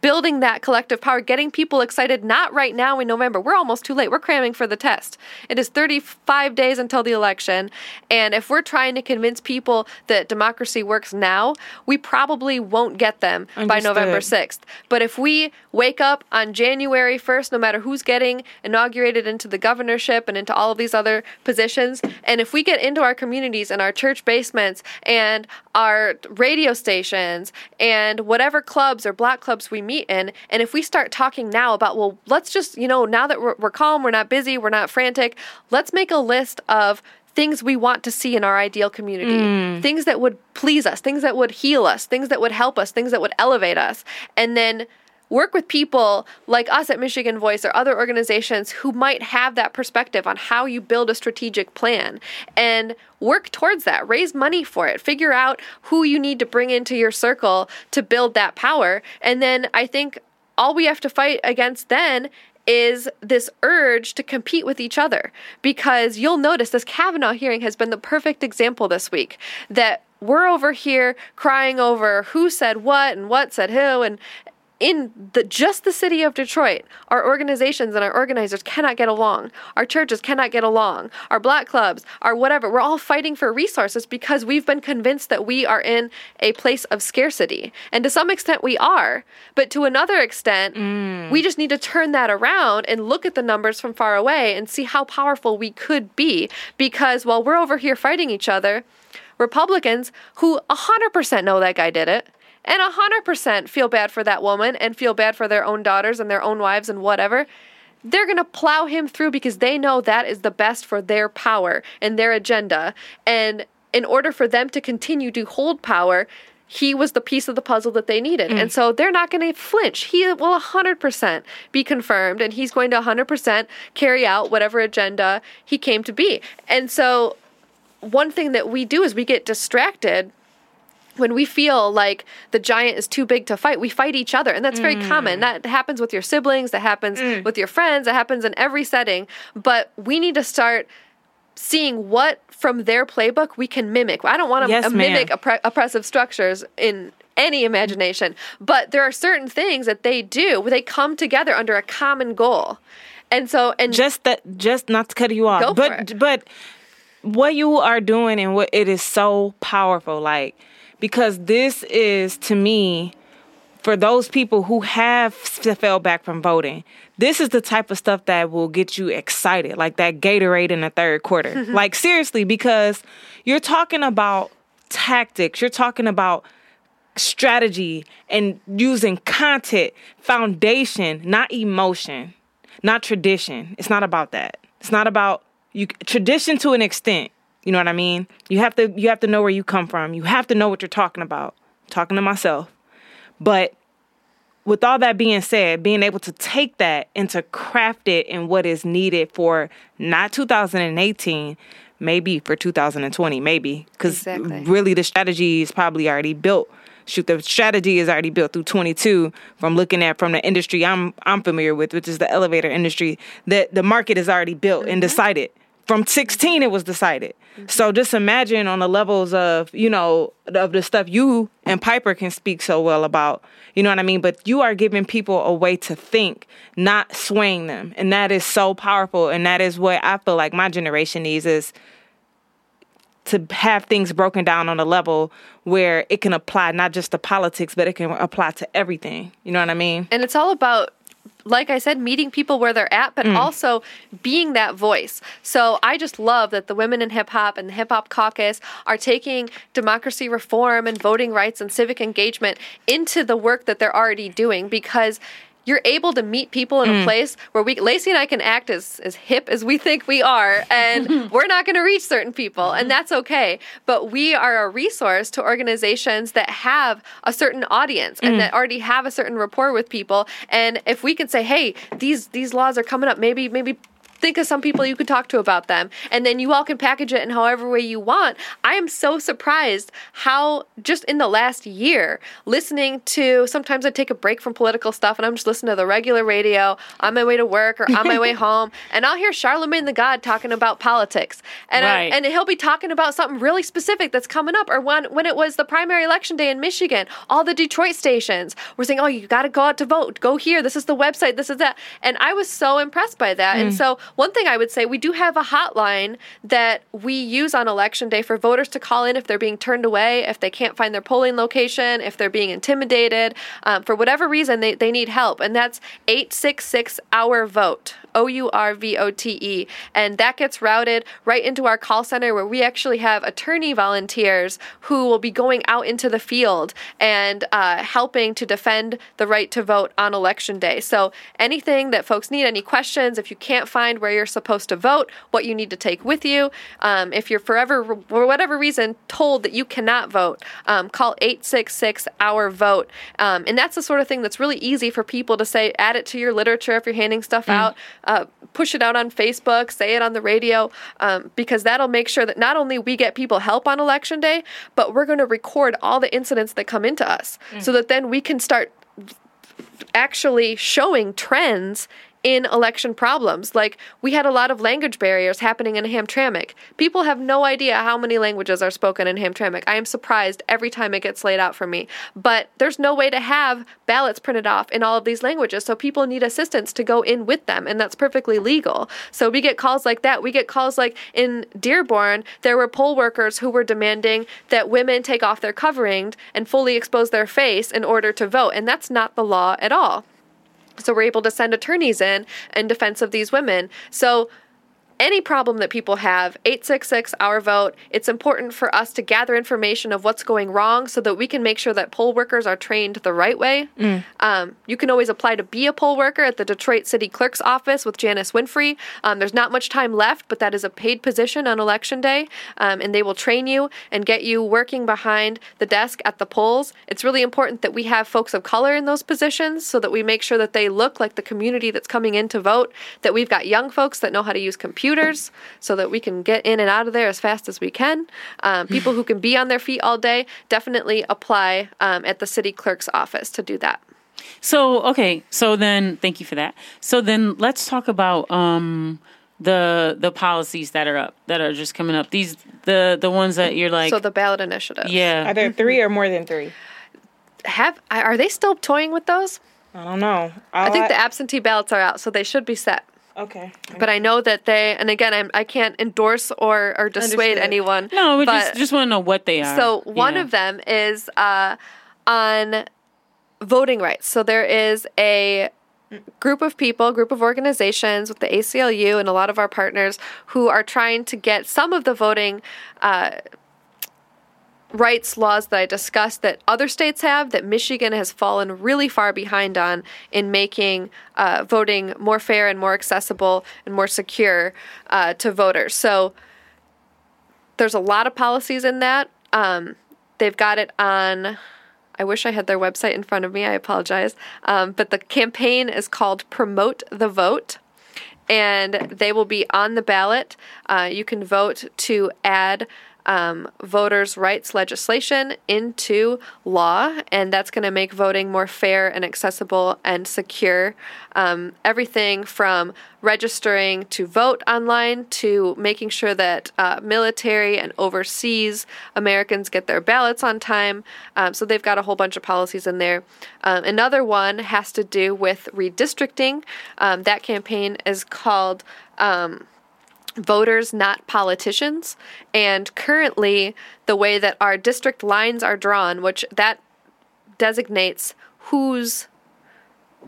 building that collective power, getting people excited, not right now in November. We're almost too late. We're cramming for the test. It is 35 days until the election. And if we're trying to convince people that democracy works now, we probably won't get them by November 6th. But if we wake up on January 1st, no matter who's getting inaugurated into the governorship and into all of these other positions, and if we get into our communities and our church basements and our radio stations and whatever clubs or black clubs we meet in, and if we start talking now about, well, let's just, you know, now that we're, we're calm, we're not busy, we're not frantic, let's make a list of things we want to see in our ideal community, mm. things that would please us, things that would heal us, things that would help us, things that would elevate us. And then work with people like us at Michigan Voice or other organizations who might have that perspective on how you build a strategic plan and work towards that. Raise money for it. Figure out who you need to bring into your circle to build that power. And then I think all we have to fight against then is this urge to compete with each other because you'll notice this Kavanaugh hearing has been the perfect example this week that we're over here crying over who said what and what said who and in the just the city of Detroit, our organizations and our organizers cannot get along. Our churches cannot get along. Our black clubs, our whatever, we're all fighting for resources because we've been convinced that we are in a place of scarcity. And to some extent we are, but to another extent, mm. we just need to turn that around and look at the numbers from far away and see how powerful we could be because while we're over here fighting each other, Republicans who 100% know that guy did it and 100% feel bad for that woman and feel bad for their own daughters and their own wives and whatever, they're going to plow him through because they know that is the best for their power and their agenda. And in order for them to continue to hold power, he was the piece of the puzzle that they needed. Mm. And so they're not going to flinch. He will 100% be confirmed and he's going to 100% carry out whatever agenda he came to be. And so one thing that we do is we get distracted when we feel like the giant is too big to fight, we fight each other. And that's very mm. common. That happens with your siblings, that happens mm. with your friends, that happens in every setting. But we need to start seeing what from their playbook we can mimic. I don't want to Yes, ma'am. mimic oppre- oppressive structures in any imagination, but there are certain things that they do where they come together under a common goal. And so, and just that just not to cut you off but but what you are doing and what it is so powerful like because this is to me for those people who have fell back from voting this is the type of stuff that will get you excited like that gatorade in the third quarter. Like seriously because you're talking about tactics you're talking about strategy and using content foundation not emotion not tradition. It's not about that. It's not about you tradition to an extent you know what i mean you have to you have to know where you come from you have to know what you're talking about I'm talking to myself but with all that being said, being able to take that and to craft it in what is needed for not 2018, maybe for 2020, maybe because Exactly. really the strategy is probably already built. Shoot, the strategy is already built through 22 from looking at from the industry I'm I'm familiar with, which is the elevator industry. That the market is already built and mm-hmm. decided. From 16, it was decided. Mm-hmm. So just imagine on the levels of you know of the stuff you and Piper can speak so well about. You know what I mean? But you are giving people a way to think, not swaying them, and that is so powerful. And that is what I feel like my generation needs is to have things broken down on a level where it can apply not just to politics, but it can apply to everything. You know what I mean? And it's all about like I said, meeting people where they're at, Mm. but also being that voice. So I just love that the women in hip hop and the hip hop caucus are taking democracy reform and voting rights and civic engagement into the work that they're already doing because you're able to meet people in Mm. a place where we Lacey and I can act as as hip as we think we are and we're not going to reach certain people and that's okay. But we are a resource to organizations that have a certain audience and that already have a certain rapport with people and if we can say hey these these laws are coming up maybe maybe think of some people you could talk to about them and then you all can package it in however way you want. I am so surprised how just in the last year listening to sometimes i take a break from political stuff and i'm just listening to the regular radio on my way to work or on my way home and i'll hear Charlamagne the god talking about politics. And uh, I- and he'll be talking about something really specific that's coming up or when when it was the primary election day in michigan all the detroit stations were saying oh you got to go out to vote. Go here. This is the website. This is that. And i was so impressed by that. And mm. so one thing i would say we do have a hotline that we use on election day for voters to call in if they're being turned away if they can't find their polling location if they're being intimidated. Um, for whatever reason they, they need help and that's 866 our vote O U R V O T E. And that gets routed right into our call center where we actually have attorney volunteers who will be going out into the field and uh, helping to defend the right to vote on election day. So anything that folks need, any questions, if you can't find where you're supposed to vote, what you need to take with you, um, if you're forever, for whatever reason, told that you cannot vote, um, call 866 our vote. Um, and that's the sort of thing that's really easy for people to say, add it to your literature if you're handing stuff out, uh, push it out on Facebook, say it on the radio, um, because that'll make sure that not only we get people help on election day, but we're going to record all the incidents that come into us. So that then we can start actually showing trends in election problems. Like we had a lot of language barriers happening in Hamtramck. People have no idea how many languages are spoken in Hamtramck. I am surprised every time it gets laid out for me. But there's no way to have ballots printed off in all of these languages. So people need assistance to go in with them, and that's perfectly legal. So we get calls like that. We get calls like in Dearborn, there were poll workers who were demanding that women take off their covering and fully expose their face in order to vote. And that's not the law at all. So we're able to send attorneys in in defense of these women. So any problem that people have, 866 our vote. It's important for us to gather information of what's going wrong so that we can make sure that poll workers are trained the right way. Um, you can always apply to be a poll worker at the Detroit City Clerk's office with Janice Winfrey. Um, there's not much time left, but that is a paid position on election day, um, and they will train you and get you working behind the desk at the polls. It's really important that we have folks of color in those positions so that we make sure that they look like the community that's coming in to vote, that we've got young folks that know how to use computers so that we can get in and out of there as fast as we can. Um, people who can be on their feet all day definitely apply um, at the city clerk's office to do that. So okay, so then thank you for that. So then let's talk about um the the policies that are up that are just coming up. These the the ones that you're like so the ballot initiative. yeah. Are there three or more than three? Have are they still toying with those? I don't know. I think the absentee ballots are out, so they should be set. Okay. But I know that they, and again, I'm, I can't endorse or, or dissuade Understood. anyone. no, we but- just just want to know what they are. So one Yeah. of them is uh, on voting rights. So there is a group of people, group of organizations with the ACLU and a lot of our partners who are trying to get some of the voting uh, rights laws that I discussed that other states have that Michigan has fallen really far behind on in making uh, voting more fair and more accessible and more secure uh, to voters. So there's a lot of policies in that. Um, they've got it on, I wish I had their website in front of me. I apologize. Um, but the campaign is called Promote the Vote. And they will be on the ballot. Uh, you can vote to add um, voters' rights legislation into law, and that's going to make voting more fair and accessible and secure. Um, everything from registering to vote online to making sure that uh, military and overseas Americans get their ballots on time. Um, so they've got a whole bunch of policies in there. Um, another one has to do with redistricting. Um, that campaign is called um, voters, not politicians. And currently, the way that our district lines are drawn, which that designates whose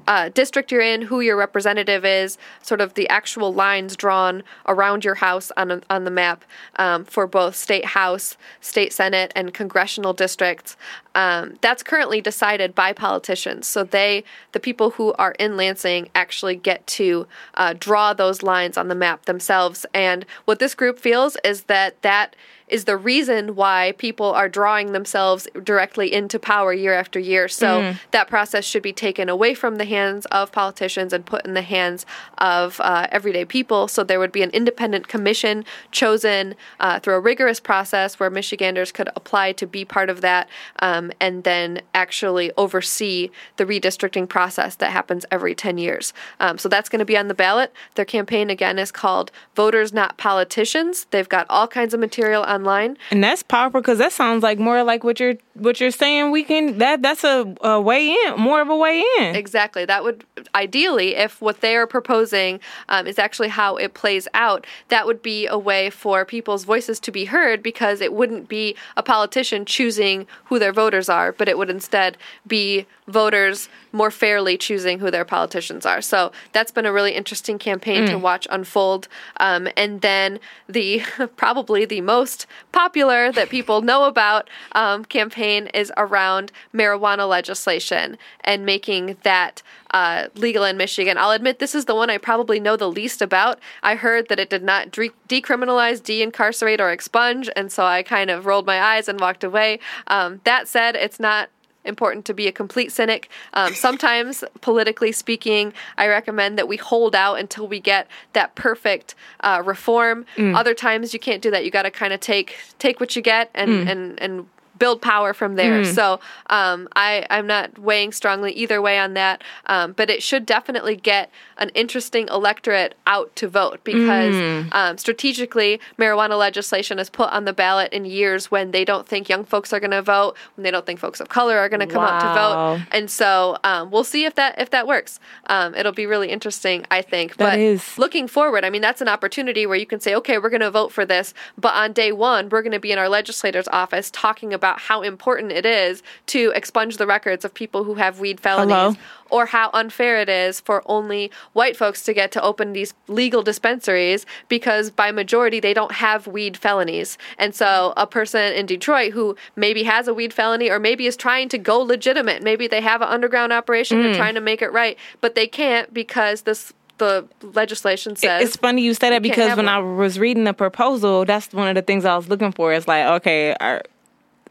uh, district you're in, who your representative is, sort of the actual lines drawn around your house on, a, on the map um, for both state house, state senate, and congressional districts. Um, that's currently decided by politicians. So they, the people who are in Lansing, actually get to uh, draw those lines on the map themselves. And what this group feels is that that is the reason why people are drawing themselves directly into power year after year. So mm. that process should be taken away from the hands of politicians and put in the hands of uh, everyday people. So there would be an independent commission chosen uh, through a rigorous process where Michiganders could apply to be part of that um, and then actually oversee the redistricting process that happens every 10 years. Um, so that's going to be on the ballot. Their campaign, again, is called Voters Not Politicians. They've got all kinds of material on online. And that's powerful because that sounds like more like what you're what you're saying. We can that that's a, a way in, more of a way in. Exactly. That would ideally, if what they are proposing um, is actually how it plays out, that would be a way for people's voices to be heard because it wouldn't be a politician choosing who their voters are, but it would instead be voters more fairly choosing who their politicians are. So that's been a really interesting campaign mm. to watch unfold. Um, and then the probably the most popular that people know about um, campaign is around marijuana legislation and making that uh, legal in Michigan. I'll admit this is the one I probably know the least about. I heard that it did not de- decriminalize, de incarcerate, or expunge, and so I kind of rolled my eyes and walked away. Um, that said, it's not important to be a complete cynic. Um, sometimes, politically speaking, I recommend that we hold out until we get that perfect uh, reform. Mm. Other times, you can't do that. You got to kind of take take what you get and mm. and and build power from there. Mm. So um, I, I'm not weighing strongly either way on that, um, but it should definitely get an interesting electorate out to vote because mm. um, strategically, marijuana legislation is put on the ballot in years when they don't think young folks are going to vote, when they don't think folks of color are going to come wow. out to vote, and so um, we'll see if that if that works. Um, it'll be really interesting, I think. That but is. looking forward, I mean, that's an opportunity where you can say, okay, we're going to vote for this, but on day one, we're going to be in our legislator's office talking about about how important it is to expunge the records of people who have weed felonies. Hello? Or how unfair it is for only white folks to get to open these legal dispensaries because by majority they don't have weed felonies. And so a person in Detroit who maybe has a weed felony or maybe is trying to go legitimate, maybe they have an underground operation, mm. they're trying to make it right, but they can't because this the legislation says. It's funny you say that because when one. I was reading the proposal, that's one of the things I was looking for. It's like, okay, are,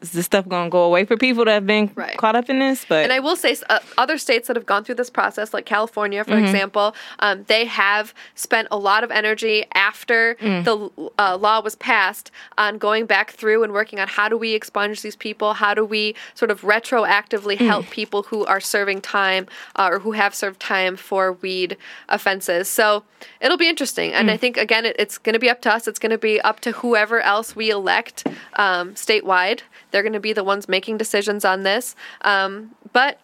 is this stuff going to go away for people that have been right. caught up in this? But and I will say, uh, other states that have gone through this process, like California, for mm-hmm. example, um, they have spent a lot of energy after mm. the uh, law was passed on going back through and working on how do we expunge these people, how do we sort of retroactively mm. help people who are serving time uh, or who have served time for weed offenses. So it'll be interesting, and mm. I think again, it, it's going to be up to us. It's going to be up to whoever else we elect um, statewide they're going to be the ones making decisions on this. Um, but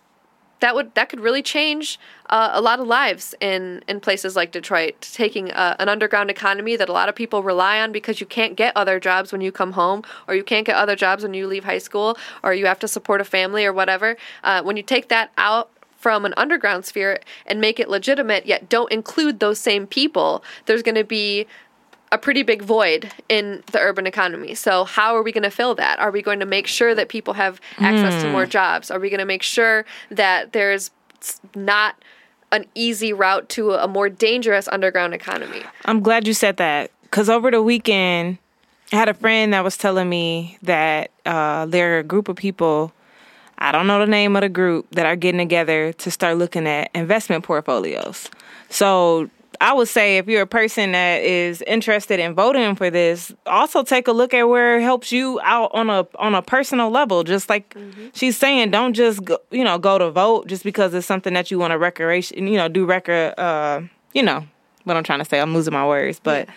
that would that could really change uh, a lot of lives in in places like Detroit. Taking uh, an underground economy that a lot of people rely on because you can't get other jobs when you come home, or you can't get other jobs when you leave high school, or you have to support a family or whatever. Uh, when you take that out from an underground sphere and make it legitimate, yet don't include those same people, there's going to be a pretty big void in the urban economy. So, how are we going to fill that? Are we going to make sure that people have access mm. to more hmm. jobs? Are we going to make sure that there's not an easy route to a more dangerous underground economy? I'm glad you said that because over the weekend, I had a friend that was telling me that uh, there are a group of people I don't know the name of the group that are getting together to start looking at investment portfolios. So I would say if you're a person that is interested in voting for this, also take a look at where it helps you out on a on a personal level. Just like mm-hmm. she's saying, don't just go, you know go to vote just because it's something that you want to recreation, you know, do record. Uh, you know what I'm trying to say. I'm losing my words, but. Yeah.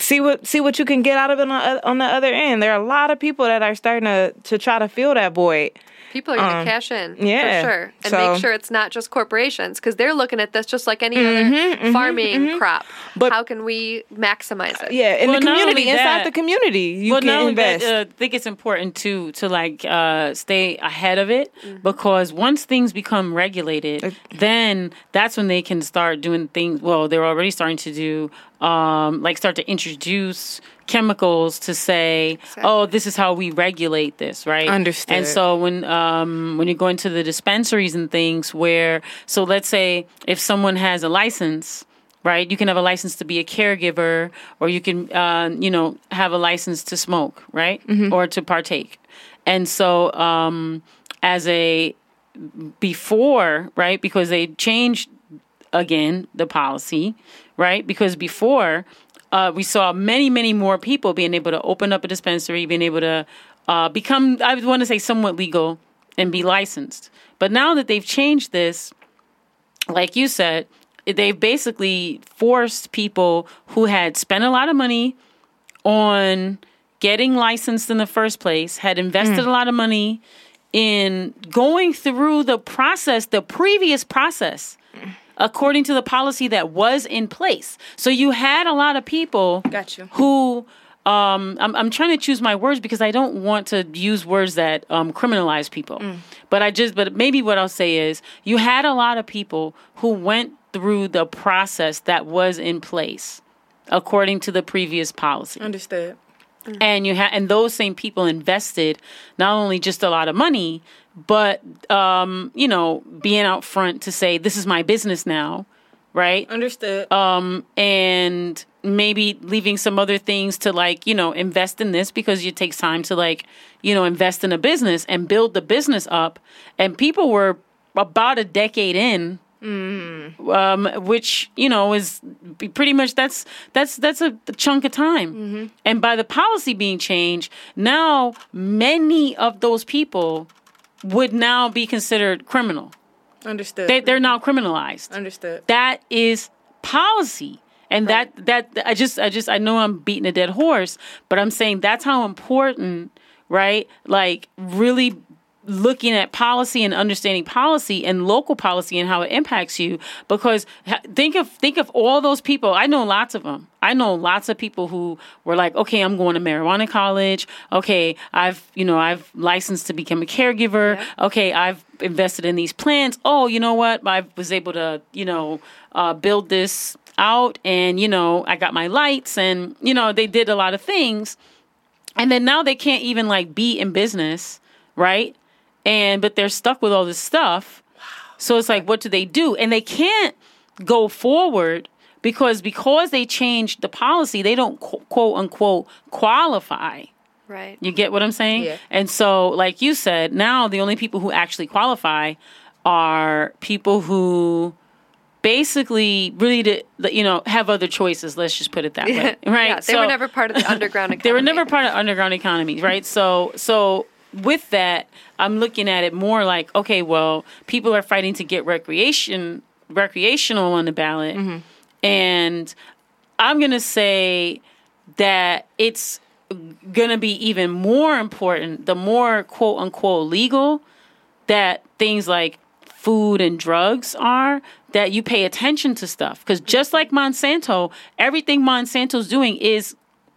See what see what you can get out of it on, on the other end. There are a lot of people that are starting to to try to fill that void People are going to um, cash in yeah, for sure, and so, make sure it's not just corporations because they're looking at this just like any mm-hmm, other mm-hmm, farming mm-hmm. crop. But how can we maximize it? Yeah, in well, the community, inside that, the community, you well, can invest. That, uh, I think it's important to to like uh, stay ahead of it mm-hmm. because once things become regulated, uh, then that's when they can start doing things. Well, they're already starting to do um, like start to introduce chemicals to say, exactly. oh, this is how we regulate this, right? Understood. And so when um, when you go into the dispensaries and things, where so let's say if someone has a license. Right, you can have a license to be a caregiver, or you can, uh, you know, have a license to smoke, right, mm-hmm. or to partake. And so, um, as a before, right, because they changed again the policy, right? Because before uh, we saw many, many more people being able to open up a dispensary, being able to uh, become, I would want to say, somewhat legal and be licensed. But now that they've changed this, like you said, they've basically forced people who had spent a lot of money on getting licensed in the first place, had invested mm. a lot of money in going through the process, the previous process according to the policy that was in place. So you had a lot of people Got you. who um, I'm, I'm trying to choose my words because I don't want to use words that um, criminalize people. Mm. But I just, but maybe what I'll say is you had a lot of people who went through the process that was in place according to the previous policy. Understood. Mm. And you had, and those same people invested not only just a lot of money, but um, you know, being out front to say this is my business now, right? Understood. Um, and maybe leaving some other things to like, you know, invest in this because it takes time to like, you know, invest in a business and build the business up. And people were about a decade in Mm. Um, which you know is pretty much that's that's that's a chunk of time. Mm-hmm. And by the policy being changed, now many of those people would now be considered criminal. Understood. They, they're now criminalized. Understood. That is policy. And right. that that I just I just I know I'm beating a dead horse, but I'm saying that's how important, right? Like really looking at policy and understanding policy and local policy and how it impacts you because think of think of all those people. I know lots of them i know lots of people who were like okay i'm going to marijuana college. Okay i've you know i've licensed to become a caregiver. Yeah. okay i've invested in these plans oh you know what? I was able to you know uh, build this out and you know i got my lights and you know they did a lot of things. And then now they can't even like be in business right and but they're stuck with all this stuff. So it's like, what do they do? And they can't go forward because because they changed the policy, they don't quote unquote qualify. Right. You get what I'm saying? Yeah. And so, like you said, now the only people who actually qualify are people who basically really to, you know have other choices let's just put it that way right yeah, they so, were never part of the underground economy they were never part of underground economy right so so with that, I'm looking at it more like, okay, well, people are fighting to get recreation recreational on the ballot, mm-hmm. and I'm gonna say that it's gonna be even more important the more quote unquote legal that things like food and drugs are that you pay attention to stuff. Because just like monsanto everything monsanto's doing is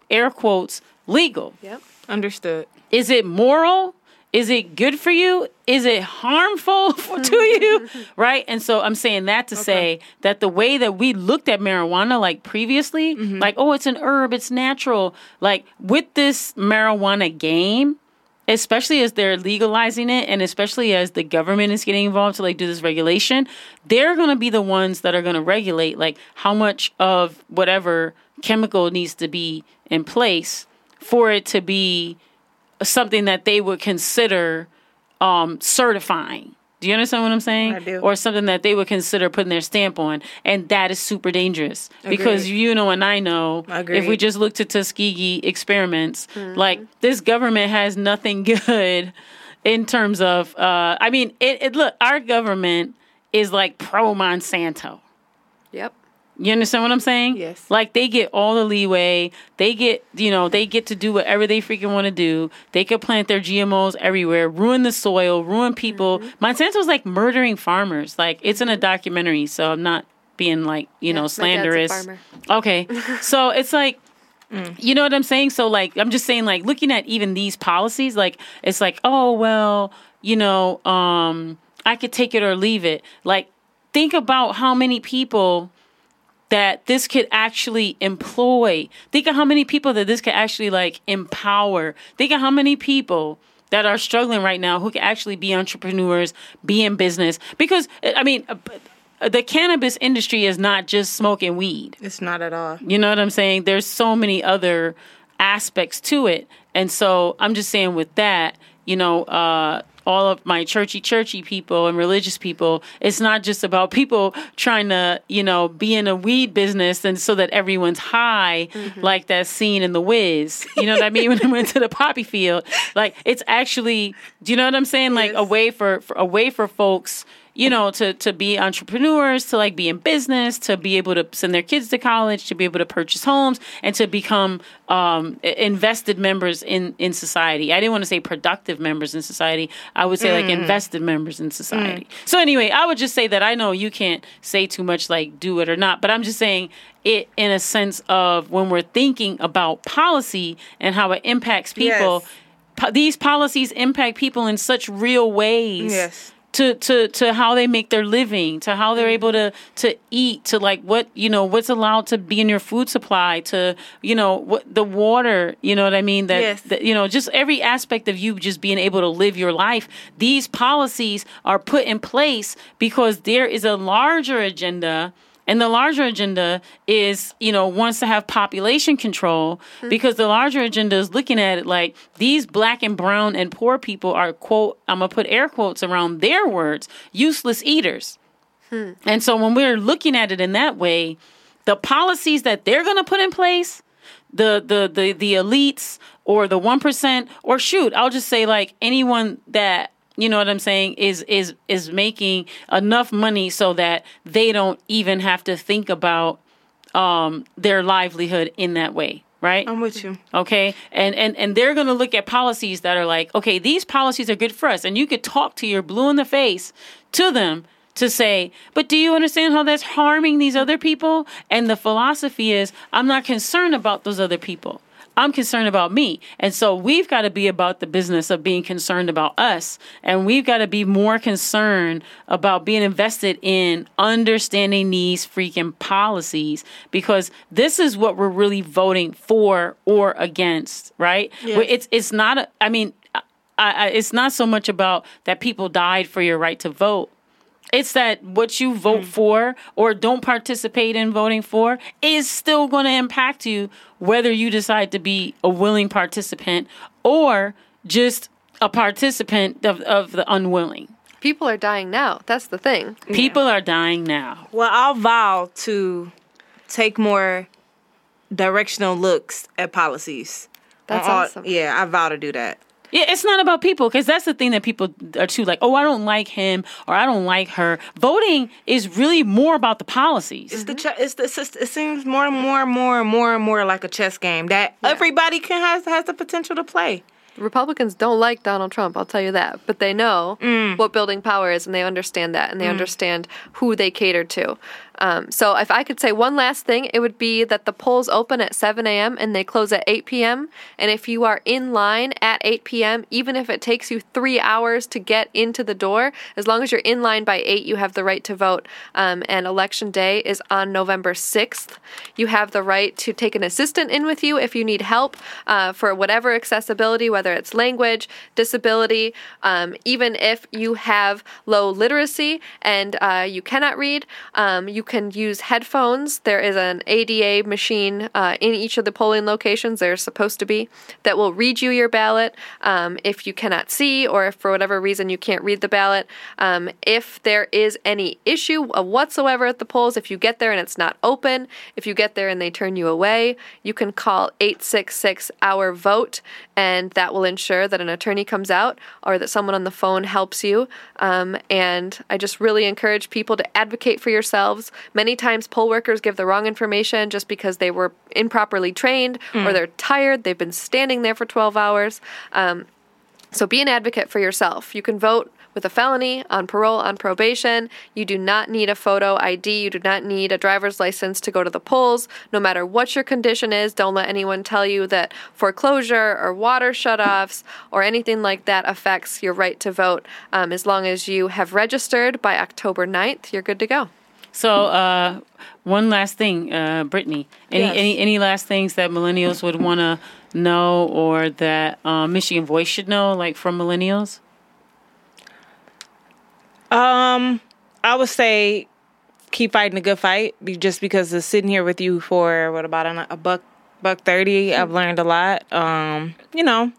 air quotes legal. Yep. Understood is it moral? Is it good for you? Is it harmful to you? right? And so I'm saying that to okay. say that the way that we looked at marijuana like previously, mm-hmm. like, oh, it's an herb, it's natural. Like with this marijuana game, especially as they're legalizing it and especially as the government is getting involved to like do this regulation, they're going to be the ones that are going to regulate like how much of whatever chemical needs to be in place for it to be something that they would consider um, certifying. Do you understand what I'm saying? I do. Or something that they would consider putting their stamp on, and that is super dangerous because you know and I know if we just look to Tuskegee experiments, Mm-hmm. like this government has nothing good in terms of. Uh, I mean, it, it look our government is like pro Monsanto. Yep. You understand what I'm saying? Yes. Like they get all the leeway. They get, you know, they get to do whatever they freaking want to do. They could plant their GMOs everywhere, ruin the soil, ruin people. Mm-hmm. Monsanto's like murdering farmers. Like it's in a documentary, so I'm not being like, you know, my dad's a slanderous. farmer. Okay. so it's like you know what I'm saying? So like I'm just saying like looking at even these policies, like it's like, oh well, you know, um, I could take it or leave it. Like think about how many people that this could actually employ. Think of how many people that this could actually like empower. Think of how many people that are struggling right now who can actually be entrepreneurs, be in business. Because I mean, uh, the cannabis industry is not just smoking weed. It's not at all. You know what I'm saying? There's so many other aspects to it. And so I'm just saying with that, you know, uh, all of my churchy churchy people and religious people, it's not just about people trying to, you know, be in a weed business and so that everyone's high, mm-hmm. like that scene in the Wiz. You know what I mean? When they went to the poppy field. Like it's actually do you know what I'm saying? Like a way for, for a way for folks you know, to to be entrepreneurs, to like be in business, to be able to send their kids to college, to be able to purchase homes, and to become um, invested members in in society. I didn't want to say productive members in society. I would say like invested members in society. So anyway, I would just say that I know you can't say too much like do it or not, but I'm just saying it in a sense of when we're thinking about policy and how it impacts people. Yes. po- these policies impact people in such real ways Yes. To to to how they make their living, to how they're able to to eat, to like what you know what's allowed to be in your food supply, to you know what the water, you know what I mean that, Yes. that you know just every aspect of you just being able to live your life. These policies are put in place because there is a larger agenda. And the larger agenda is, you know, wants to have population control hmm. because the larger agenda is looking at it like these black and brown and poor people are, quote, I'm going to put air quotes around their words, useless eaters. Hmm. And so when we're looking at it in that way, the policies that they're going to put in place, the the the the elites or the 1% or shoot, I'll just say like anyone that you know what I'm saying is is is making enough money so that they don't even have to think about um their livelihood in that way, right? I'm with you. okay and and and they're going to look at policies that are like okay these policies are good for us and you could talk to your blue in the face to them to say but do you understand how that's harming these other people and the philosophy is i'm not concerned about those other people I'm concerned about me. And so we've got to be about the business of being concerned about us. And we've got to be more concerned about being invested in understanding these freaking policies because this is what we're really voting for or against, right? Yes. It's it's not a, I mean, I, I, it's not so much about that people died for your right to vote. It's that what you vote mm. for or don't participate in voting for is still going to impact you, whether you decide to be a willing participant or just a participant of, of the unwilling. People are dying now. That's the thing. People are dying now. Well, I'll vow to take more directional looks at policies. That's all- awesome. Yeah, I vow to do that. Yeah, it's not about people because that's the thing that people are too like, oh, I don't like him or I don't like her. Voting is really more about the policies. It's the che- it's the it's it seems more and more and more and more and more like a chess game that everybody can has has the potential to play. Republicans don't like Donald Trump, I'll tell you that. But they know mm. what building power is and they understand that and they mm. understand who they cater to. Um, so if I could say one last thing, it would be that the polls open at 7 a.m. and they close at 8 p.m. And if you are in line at 8 p.m., even if it takes you three hours to get into the door, as long as you're in line by 8, you have the right to vote. Um, and election day is on November 6th. You have the right to take an assistant in with you if you need help uh, for whatever accessibility, whether it's language, disability, um, even if you have low literacy and uh, you cannot read, um, you can use headphones. There is an ADA machine uh, in each of the polling locations, there's supposed to be, that will read you your ballot um, if you cannot see or if for whatever reason you can't read the ballot. Um, if there is any issue whatsoever at the polls, if you get there and it's not open, if you get there and they turn you away, you can call 866 Our Vote, and that will ensure that an attorney comes out or that someone on the phone helps you. Um, and I just really encourage people to advocate for yourselves. Many times, poll workers give the wrong information just because they were improperly trained mm. or they're tired, they've been standing there for 12 hours. Um, so be an advocate for yourself. You can vote with a felony, on parole, on probation. You do not need a photo ID. You do not need a driver's license to go to the polls. No matter what your condition is, don't let anyone tell you that foreclosure or water shutoffs or anything like that affects your right to vote. Um, as long as you have registered by October 9th, you're good to go. So, uh, one last thing, uh, Brittany. Any, yes. any any last things that millennials would want to know, or that uh, Michigan Voice should know, like from millennials? Um, I would say keep fighting a good fight. Just because of sitting here with you for what about a, a buck buck thirty, I've learned a lot. Um, you know,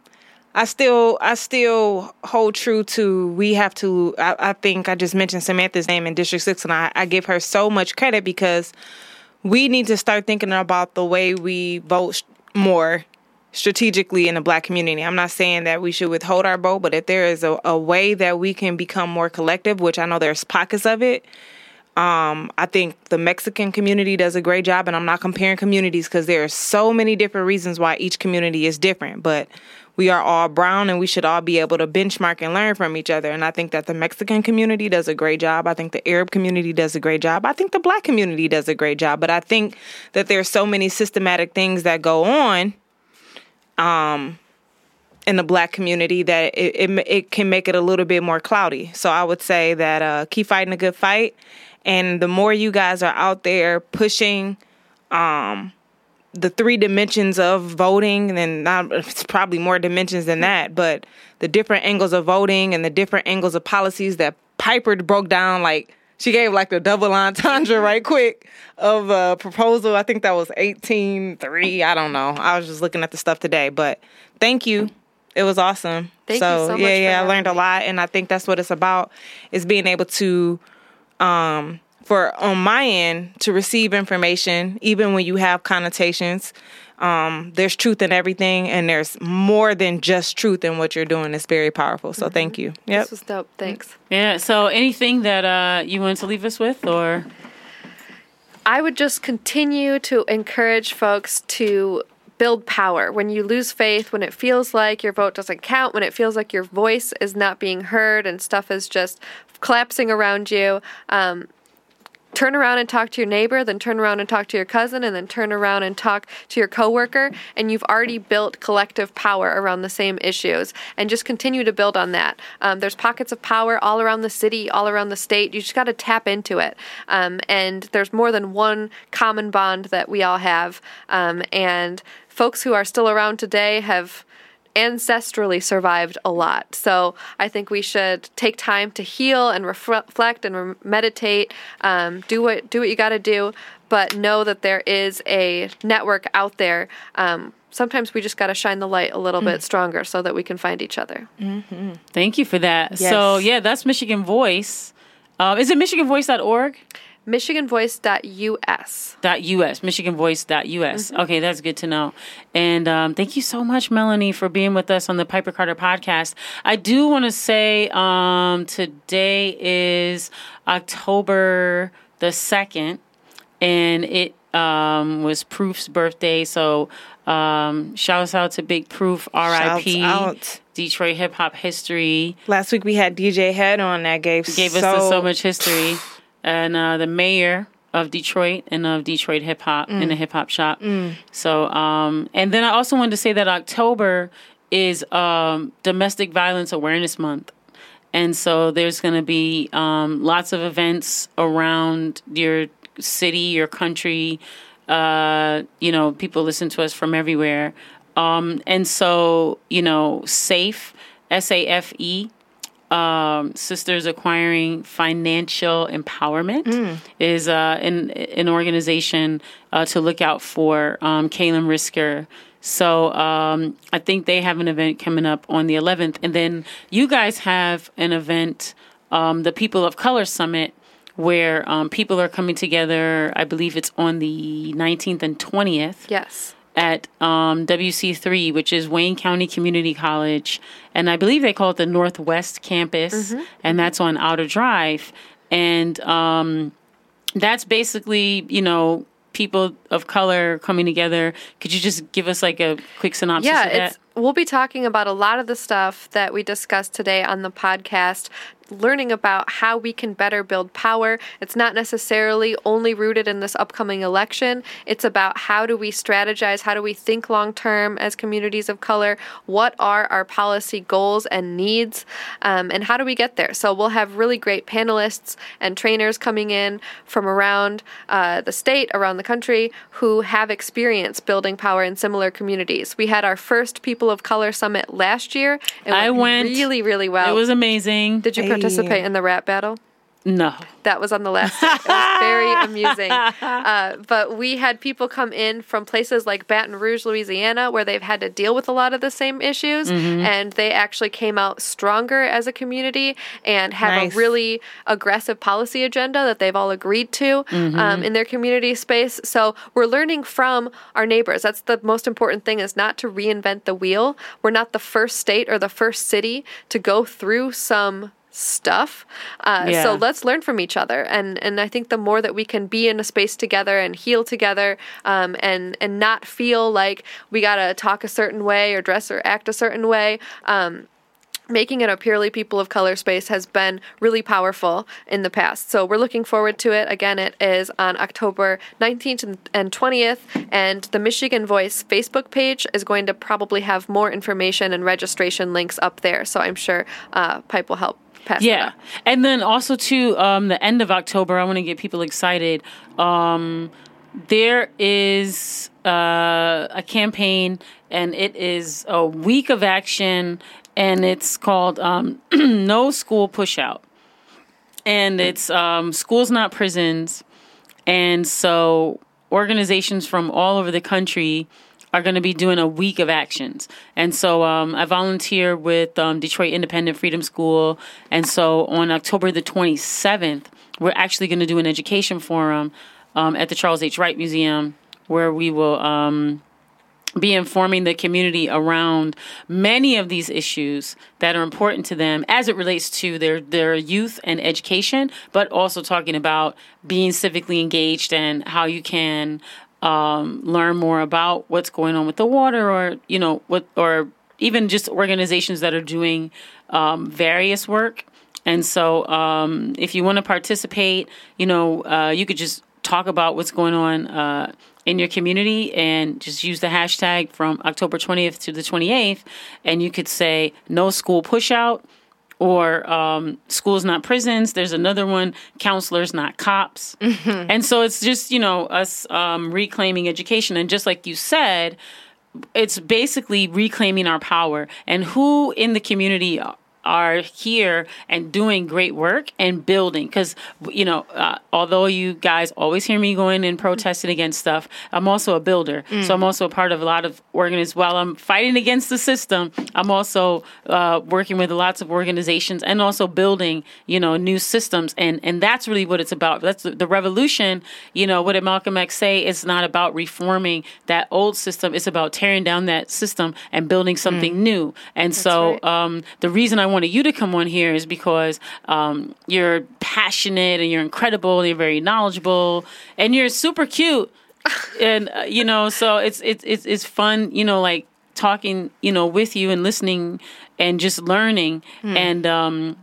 I still I still hold true to we have to. I, I think I just mentioned Samantha's name in District Six, and I, I give her so much credit because we need to start thinking about the way we vote more strategically in the black community. I'm not saying that we should withhold our vote, but if there is a, a way that we can become more collective, which I know there's pockets of it, um, I think the Mexican community does a great job, and I'm not comparing communities because there are so many different reasons why each community is different. But we are all brown, and we should all be able to benchmark and learn from each other. And I think that the Mexican community does a great job. I think the Arab community does a great job. I think the Black community does a great job. But I think that there's so many systematic things that go on um, in the black community that it, it, it can make it a little bit more cloudy. So I would say that uh, keep fighting a good fight, and the more you guys are out there pushing um, the three dimensions of voting, and not it's probably more dimensions than that, but the different angles of voting and the different angles of policies that Piper broke down like she gave like the double entendre right quick of a proposal. I think that was 18.3. I don't know. I was just looking at the stuff today, but thank you. It was awesome. Thank so, so yeah, yeah, I learned a lot and I think that's what it's about is being able to um for on my end to receive information even when you have connotations um, there's truth in everything, and there's more than just truth in what you're doing. It's very powerful. So mm-hmm. thank you. Yep. This was dope. Thanks. Yeah. So anything that uh, you want to leave us with, or I would just continue to encourage folks to build power. When you lose faith, when it feels like your vote doesn't count, when it feels like your voice is not being heard and stuff is just collapsing around you, um, turn around and talk to your neighbor, then turn around and talk to your cousin, and then turn around and talk to your coworker, and you've already built collective power around the same issues. And just continue to build on that. Um, there's pockets of power all around the city, all around the state. You just got to tap into it. Um, and there's more than one common bond that we all have. Um, and folks who are still around today have ancestrally survived a lot. So I think we should take time to heal and reflect and re- meditate. Um, do what do what you got to do, but know that there is a network out there. Um, sometimes we just got to shine the light a little mm. bit stronger so that we can find each other. Mm-hmm. Thank you for that. Yes. So yeah, that's Michigan Voice. Uh, is it MichiganVoice.org? michiganvoice.us. .us, michiganvoice.us. Mm-hmm. Okay, that's good to know. And um, thank you so much, Melanie, for being with us on the Piper Carter podcast. I do want to say um, today is October the 2nd, and it um, was Proof's birthday. So um, shouts out to Big Proof, RIP. Detroit hip hop history. Last week we had DJ Head on that gave gave so, us so much history and uh, the mayor of Detroit and of Detroit hip hop mm. in the hip hop shop. Mm. So, um, and then I also wanted to say that October is um, Domestic Violence Awareness Month. And so there's going to be um, lots of events around your city, your country. Uh, you know, people listen to us from everywhere Um, and so, you know, SAFE, S A F E, um, Sisters Acquiring Financial Empowerment is uh, an, an organization uh, to look out for. Um, Kaylin Risker. So um, I think they have an event coming up on the 11th. And then you guys have an event, um, the People of Color Summit, where um, people are coming together. I believe it's on the 19th and 20th Yes. At um, WC3, which is Wayne County Community College, and I believe they call it the Northwest Campus, and that's on Outer Drive, and um, that's basically you know people of color coming together. Could you just give us like a quick synopsis? Yeah, of that? it's we'll be talking about a lot of the stuff that we discussed today on the podcast learning about how we can better build power. It's not necessarily only rooted in this upcoming election. It's about how do we strategize, how do we think long term as communities of color, what are our policy goals and needs, um, and how do we get there. So we'll have really great panelists and trainers coming in from around uh, the state, around the country, who have experience building power in similar communities. We had our first People of Color Summit last year. It I went. really, really well. It was amazing. Did you participate in the rap battle? no. That was on the last. Day. It was very amusing. Uh, but we had people come in from places like Baton Rouge, Louisiana, where they've had to deal with a lot of the same issues, Mm-hmm. and they actually came out stronger as a community and have Nice. a really aggressive policy agenda that they've all agreed to Mm-hmm. um, in their community space. So we're learning from our neighbors. That's the most important thing: is not to reinvent the wheel. We're not the first state or the first city to go through some stuff. Uh, Yeah. So let's learn from each other, and and I think the more that we can be in a space together and heal together, um, and and not feel like we gotta talk a certain way or dress or act a certain way. Um, Making it a purely people of color space has been really powerful in the past. So we're looking forward to it. Again, it is on October 19th and- and 20th. And the Michigan Voice Facebook page is going to probably have more information and registration links up there. So I'm sure uh, Pipe will help pass that Yeah, and then also to um, the end of October, I want to get people excited. Um, there is uh, a campaign, and it is a week of action, and it's called um, No School Pushout, and it's um, schools not prisons, and so organizations from all over the country are going to be doing a week of actions. And so um, I volunteer with um, Detroit Independent Freedom School. And so on October the 27th, we're actually going to do an education forum um, at the Charles H. Wright Museum where we will um, be informing the community around many of these issues that are important to them as it relates to their their youth and education, but also talking about being civically engaged and how you can um, learn more about what's going on with the water, or you know what, or even just organizations that are doing um, various work. And so, um, if you want to participate, you know, uh, you could just talk about what's going on uh, in your community and just use the hashtag from October 20th to the 28th. And you could say no school pushout or um, schools not prisons. There's another one, counselors not cops. And so it's just, you know, us um, reclaiming education. And just like you said, it's basically reclaiming our power and who in the community are here and doing great work and building. Because you know uh, although you guys always hear me going and protesting against stuff i'm also a builder. So i'm also a part of a lot of organizations while i'm fighting against the system i'm also uh, working with lots of organizations and also building you know new systems. And and that's really what it's about. That's the, the revolution you know what did malcolm x say? It's not about reforming that old system. It's about tearing down that system and building something new. And so right. um, the reason I wanted you to come on here is because um, you're passionate and you're incredible. And you're very knowledgeable and you're super cute. and uh, you know, so it's it's it's it's fun. You know, like talking. You know, with you and listening and just learning. And um,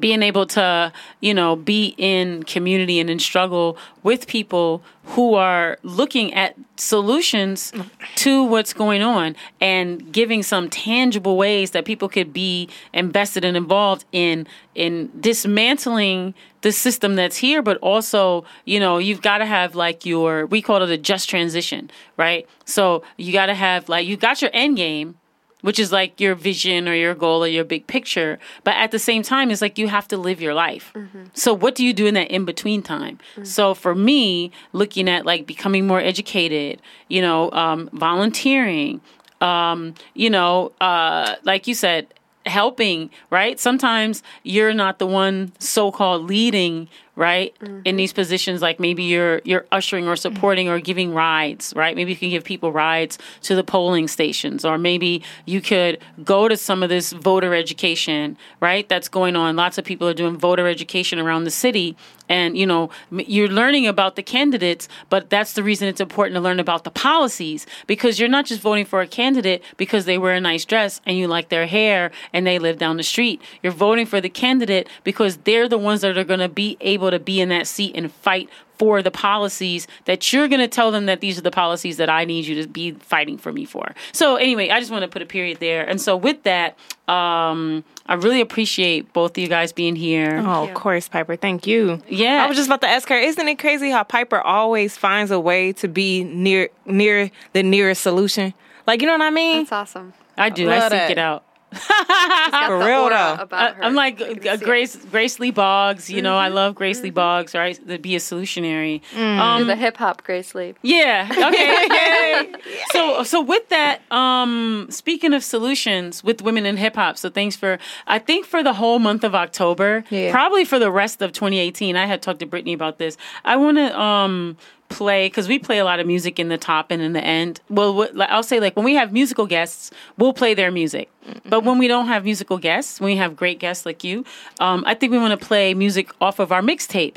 being able to you know be in community and in struggle with people who are looking at solutions to what's going on and giving some tangible ways that people could be invested and involved in in dismantling the system that's here but also you know you've got to have like your we call it a just transition right? So you got to have like you got your end game which is like your vision or your goal or your big picture. But at the same time, it's like you have to live your life. Mm-hmm. So, what do you do in that in between time? Mm-hmm. So, for me, looking at like becoming more educated, you know, um, volunteering, um, you know, uh, like you said, helping, right? Sometimes you're not the one so called leading right? Mm-hmm. in these positions like maybe you're you're ushering or supporting or giving rides right? Maybe you can give people rides to the polling stations or maybe you could go to some of this voter education right? That's going on. Lots of people are doing voter education around the city. And you know you're learning about the candidates but that's the reason it's important to learn about the policies because you're not just voting for a candidate because they wear a nice dress and you like their hair and they live down the street. You're voting for the candidate because they're the ones that are going to be able able to be in that seat and fight for the policies that you're going to tell them that these are the policies that I need you to be fighting for me for. So anyway, I just want to put a period there. And so with that, um, I really appreciate both of you guys being here. Oh, of course, Piper. Thank you. Yeah. I was just about to ask her, isn't it crazy how Piper always finds a way to be near near the nearest solution? Like, you know what I mean? That's awesome. I do. I, I seek that. it out. For real though, I, am like uh, Grace Grace Lee Boggs. You mm-hmm. know, I mm-hmm. love Grace mm-hmm. Lee Boggs. Right, to be a solutionary. Mm. Um, the hip hop Grace Lee. Yeah. Okay. so so with that, um, speaking of solutions with women in hip hop. So thanks for. I think for the whole month of October, yeah. probably for the rest of 2018. I had talked to Brittany about this. I want to um play because we play a lot of music in the top and in the end. Well, I'll say like when we have musical guests, we'll play their music. Mm-hmm. But when we don't have musical guests, when we have great guests like you, um, I think we want to play music off of our mixtape.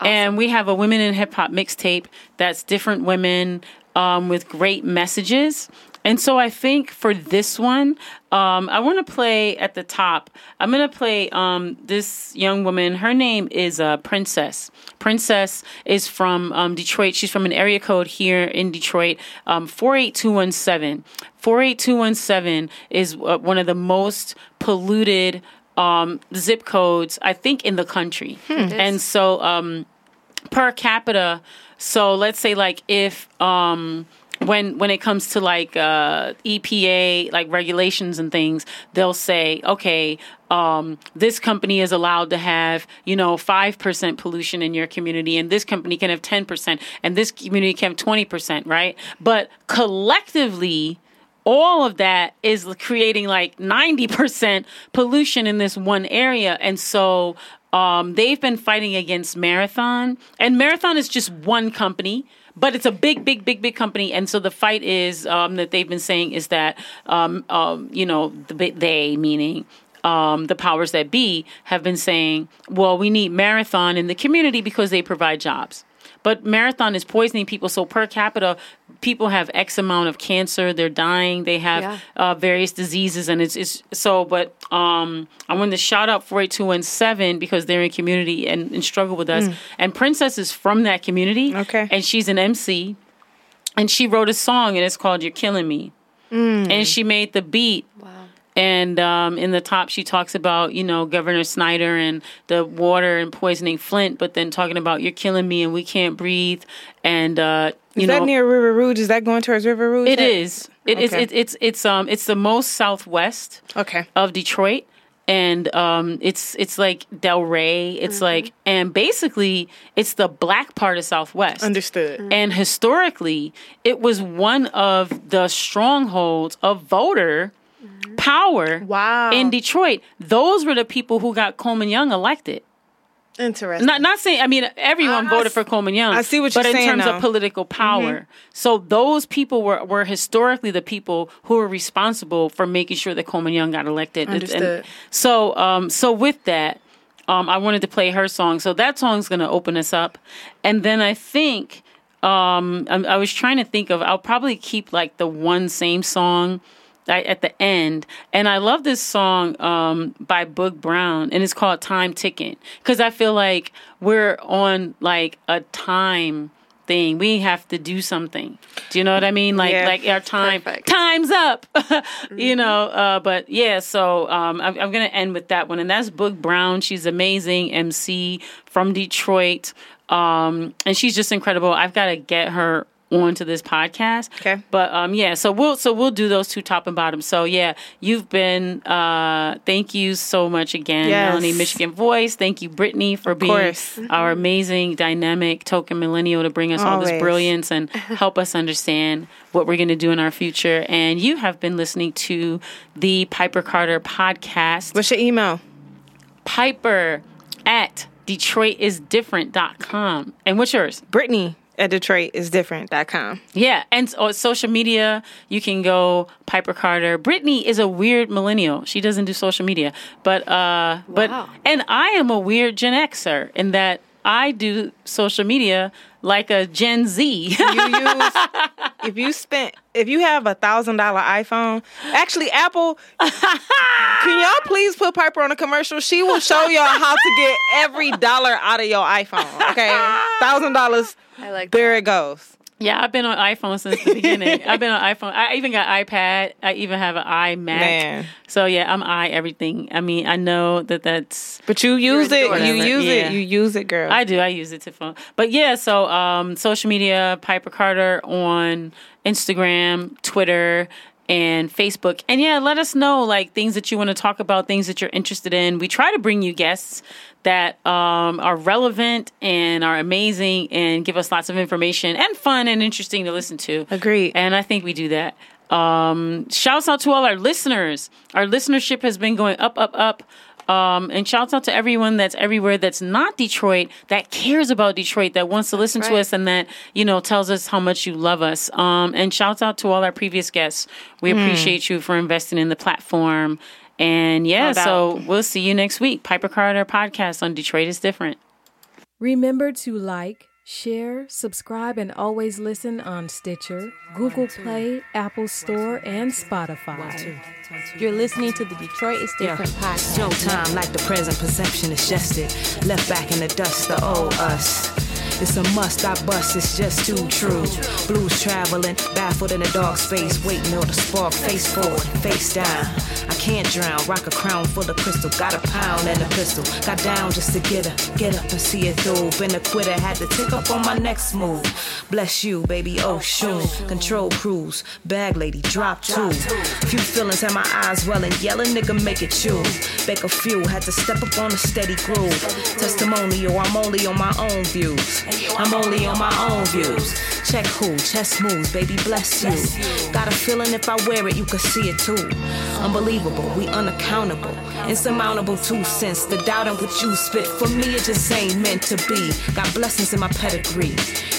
Awesome. And we have a women in hip hop mixtape that's different women um, with great messages. And so I think for this one, um, I want to play at the top. I'm going to play um, this young woman. Her name is uh, Princess. Princess is from um, Detroit. She's from an area code here in Detroit, um, 48217. 48217 is uh, one of the most polluted um, zip codes, I think, in the country. Hmm. And so um, per capita, so let's say like if um when when it comes to like uh, EPA like regulations and things, they'll say, okay, um, this company is allowed to have you know five percent pollution in your community, and this company can have ten percent, and this community can have twenty percent, right? But collectively, all of that is creating like 90% pollution in this one area. And so um, they've been fighting against Marathon, and Marathon is just one company but it's a big, big, big, big company, and so the fight is um, that they've been saying is that um, um, you know the, they meaning. Um, the powers that be have been saying, well, we need Marathon in the community because they provide jobs. But marathon is poisoning people. So per capita, people have X amount of cancer. They're dying. They have yeah. uh, various diseases, and it's it's so. But um, I wanted to shout out four eight two one seven because they're in community and, and struggle with us. Mm. And Princess is from that community. Okay, and she's an MC, and she wrote a song, and it's called "You're Killing Me." Mm. And she made the beat. Wow and um, in the top, she talks about, you know, Governor Snyder and the water and poisoning Flint, but then talking about you're killing me and we can't breathe. And, uh, you is know, that near River Rouge? Is that going towards River Rouge? It is. It, okay. it's, it, it's, it's, um, it's the most southwest okay. of Detroit. And um, it's it's like Delray. It's mm-hmm. like and basically it's the black part of Southwest. Understood. Mm-hmm. And historically, it was one of the strongholds of voter power wow. in Detroit. Those were the people who got Coleman Young elected. Interesting. Not not saying I mean everyone I, voted for Coleman Young. I see what you're saying. But in terms now. of political power. Mm-hmm. So those people were, were historically the people who were responsible for making sure that Coleman Young got elected. Understood. And so um so with that, um I wanted to play her song. So that song's gonna open us up. And then I think um I, I was trying to think of I'll probably keep like the one same song right, at the end. And I love this song um, by Boog Brown, and it's called "Time Ticking" because I feel like we're on like a time thing. We have to do something. Do you know what I mean? Like Yeah. like our time Perfect. time's up. you know, uh, but yeah. So um, I'm, I'm gonna end with that one, and that's Boog Brown. She's amazing MC from Detroit, um, and she's just incredible. I've got to get her onto this podcast. Okay. But um yeah, so we'll so we'll do those two top and bottom. So yeah, you've been uh thank you so much again, Yes. Melanie Michigan Voice. Thank you, Brittany, for being course. our amazing, dynamic token millennial to bring us all this brilliance and help us understand what we're going to do in our future. And you have been listening to the Piper Carter podcast. What's your email? Piper at DetroitisDifferent.com. And what's yours? Brittany at DetroitisDifferent.com. Yeah, and on social media, you can go Piper Carter. Brittany is a weird millennial. She doesn't do social media, but uh, but and I am a weird Gen Xer in that I do social media like a Gen Z. You use if you spent if you have a thousand dollar iPhone. Actually, Apple, can y'all please put Piper on a commercial? She will show y'all how to get every dollar out of your iPhone. Okay, thousand dollars. I like that. There that. it goes. yeah, I've been on iPhone since the beginning. I've been on iPhone. I even got iPad. I even have an iMac. Man. So yeah, I'm i everything. I mean, I know that that's But you use it. You use Yeah. it. You use it, girl. I do. I use it to phone. But yeah, so um, social media, Piper Carter on Instagram, Twitter, and Facebook. And yeah, let us know like things that you want to talk about, things that you're interested in. We try to bring you guests that um, are relevant and are amazing and give us lots of information and fun and interesting to listen to. Agree. And I think we do that. Um, shouts out to all our listeners. Our listenership has been going up, up, up. Um, and shouts out to everyone that's everywhere that's not Detroit, that cares about Detroit, that wants to listen to us and that, you know, tells us how much you love us. Um, and shouts out to all our previous guests. We Hmm. appreciate you for investing in the platform. And yeah, so we'll see you next week. Piper Carter podcast on Detroit is different. Remember to like, share, subscribe, and always listen on Stitcher, Google Play, Apple Store, and Spotify. You're listening to the Detroit is Different podcast. No time like the present perception is just it. Left back in the dust, the old us. It's a must, I bust, it's just too true. Blues traveling, baffled in a dark space, waiting on the spark, face forward, face down. I can't drown, rock a crown full of crystal, got a pound and a pistol. Got down just to get her, get up and see it through. Been a quitter, had to take up on my next move. Bless you, baby, oh shoon. Control cruise, bag lady, drop two. Few feelings had my eyes welling, yelling, nigga, make it you. Bake a few, had to step up on a steady groove. Testimonial, I'm only on my own views. I'm only on my own views. Check who, chest moves, baby, bless you. Got a feeling if I wear it, you could see it too. Unbelievable, we unaccountable. Insurmountable two cents. The doubt in what you spit, for me, it just ain't meant to be. Got blessings in my pedigree.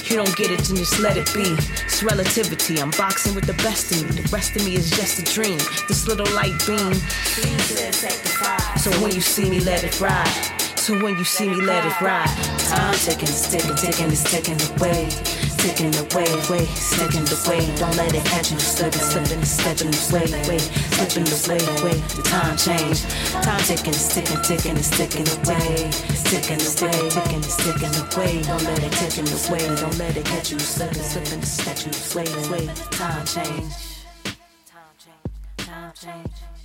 You don't get it, then just let it be. It's relativity. I'm boxing with the best of me. The rest of me is just a dream. This little light beam. So when you see me, let it ride. So when you see me, let it ride. Time ticking, it's ticking, ticking, it's ticking away. Ticking away, way, sticking away. Don't let it catch you slipping, slipping, slipping away, way, slipping away, way. The time change. Time ticking, it's ticking, ticking, it's ticking away. Ticking away, ticking, it's ticking away. Don't let it ticking away. Don't let it catch you slipping, slipping, catch you sway, way. Time change. Time change. Time change.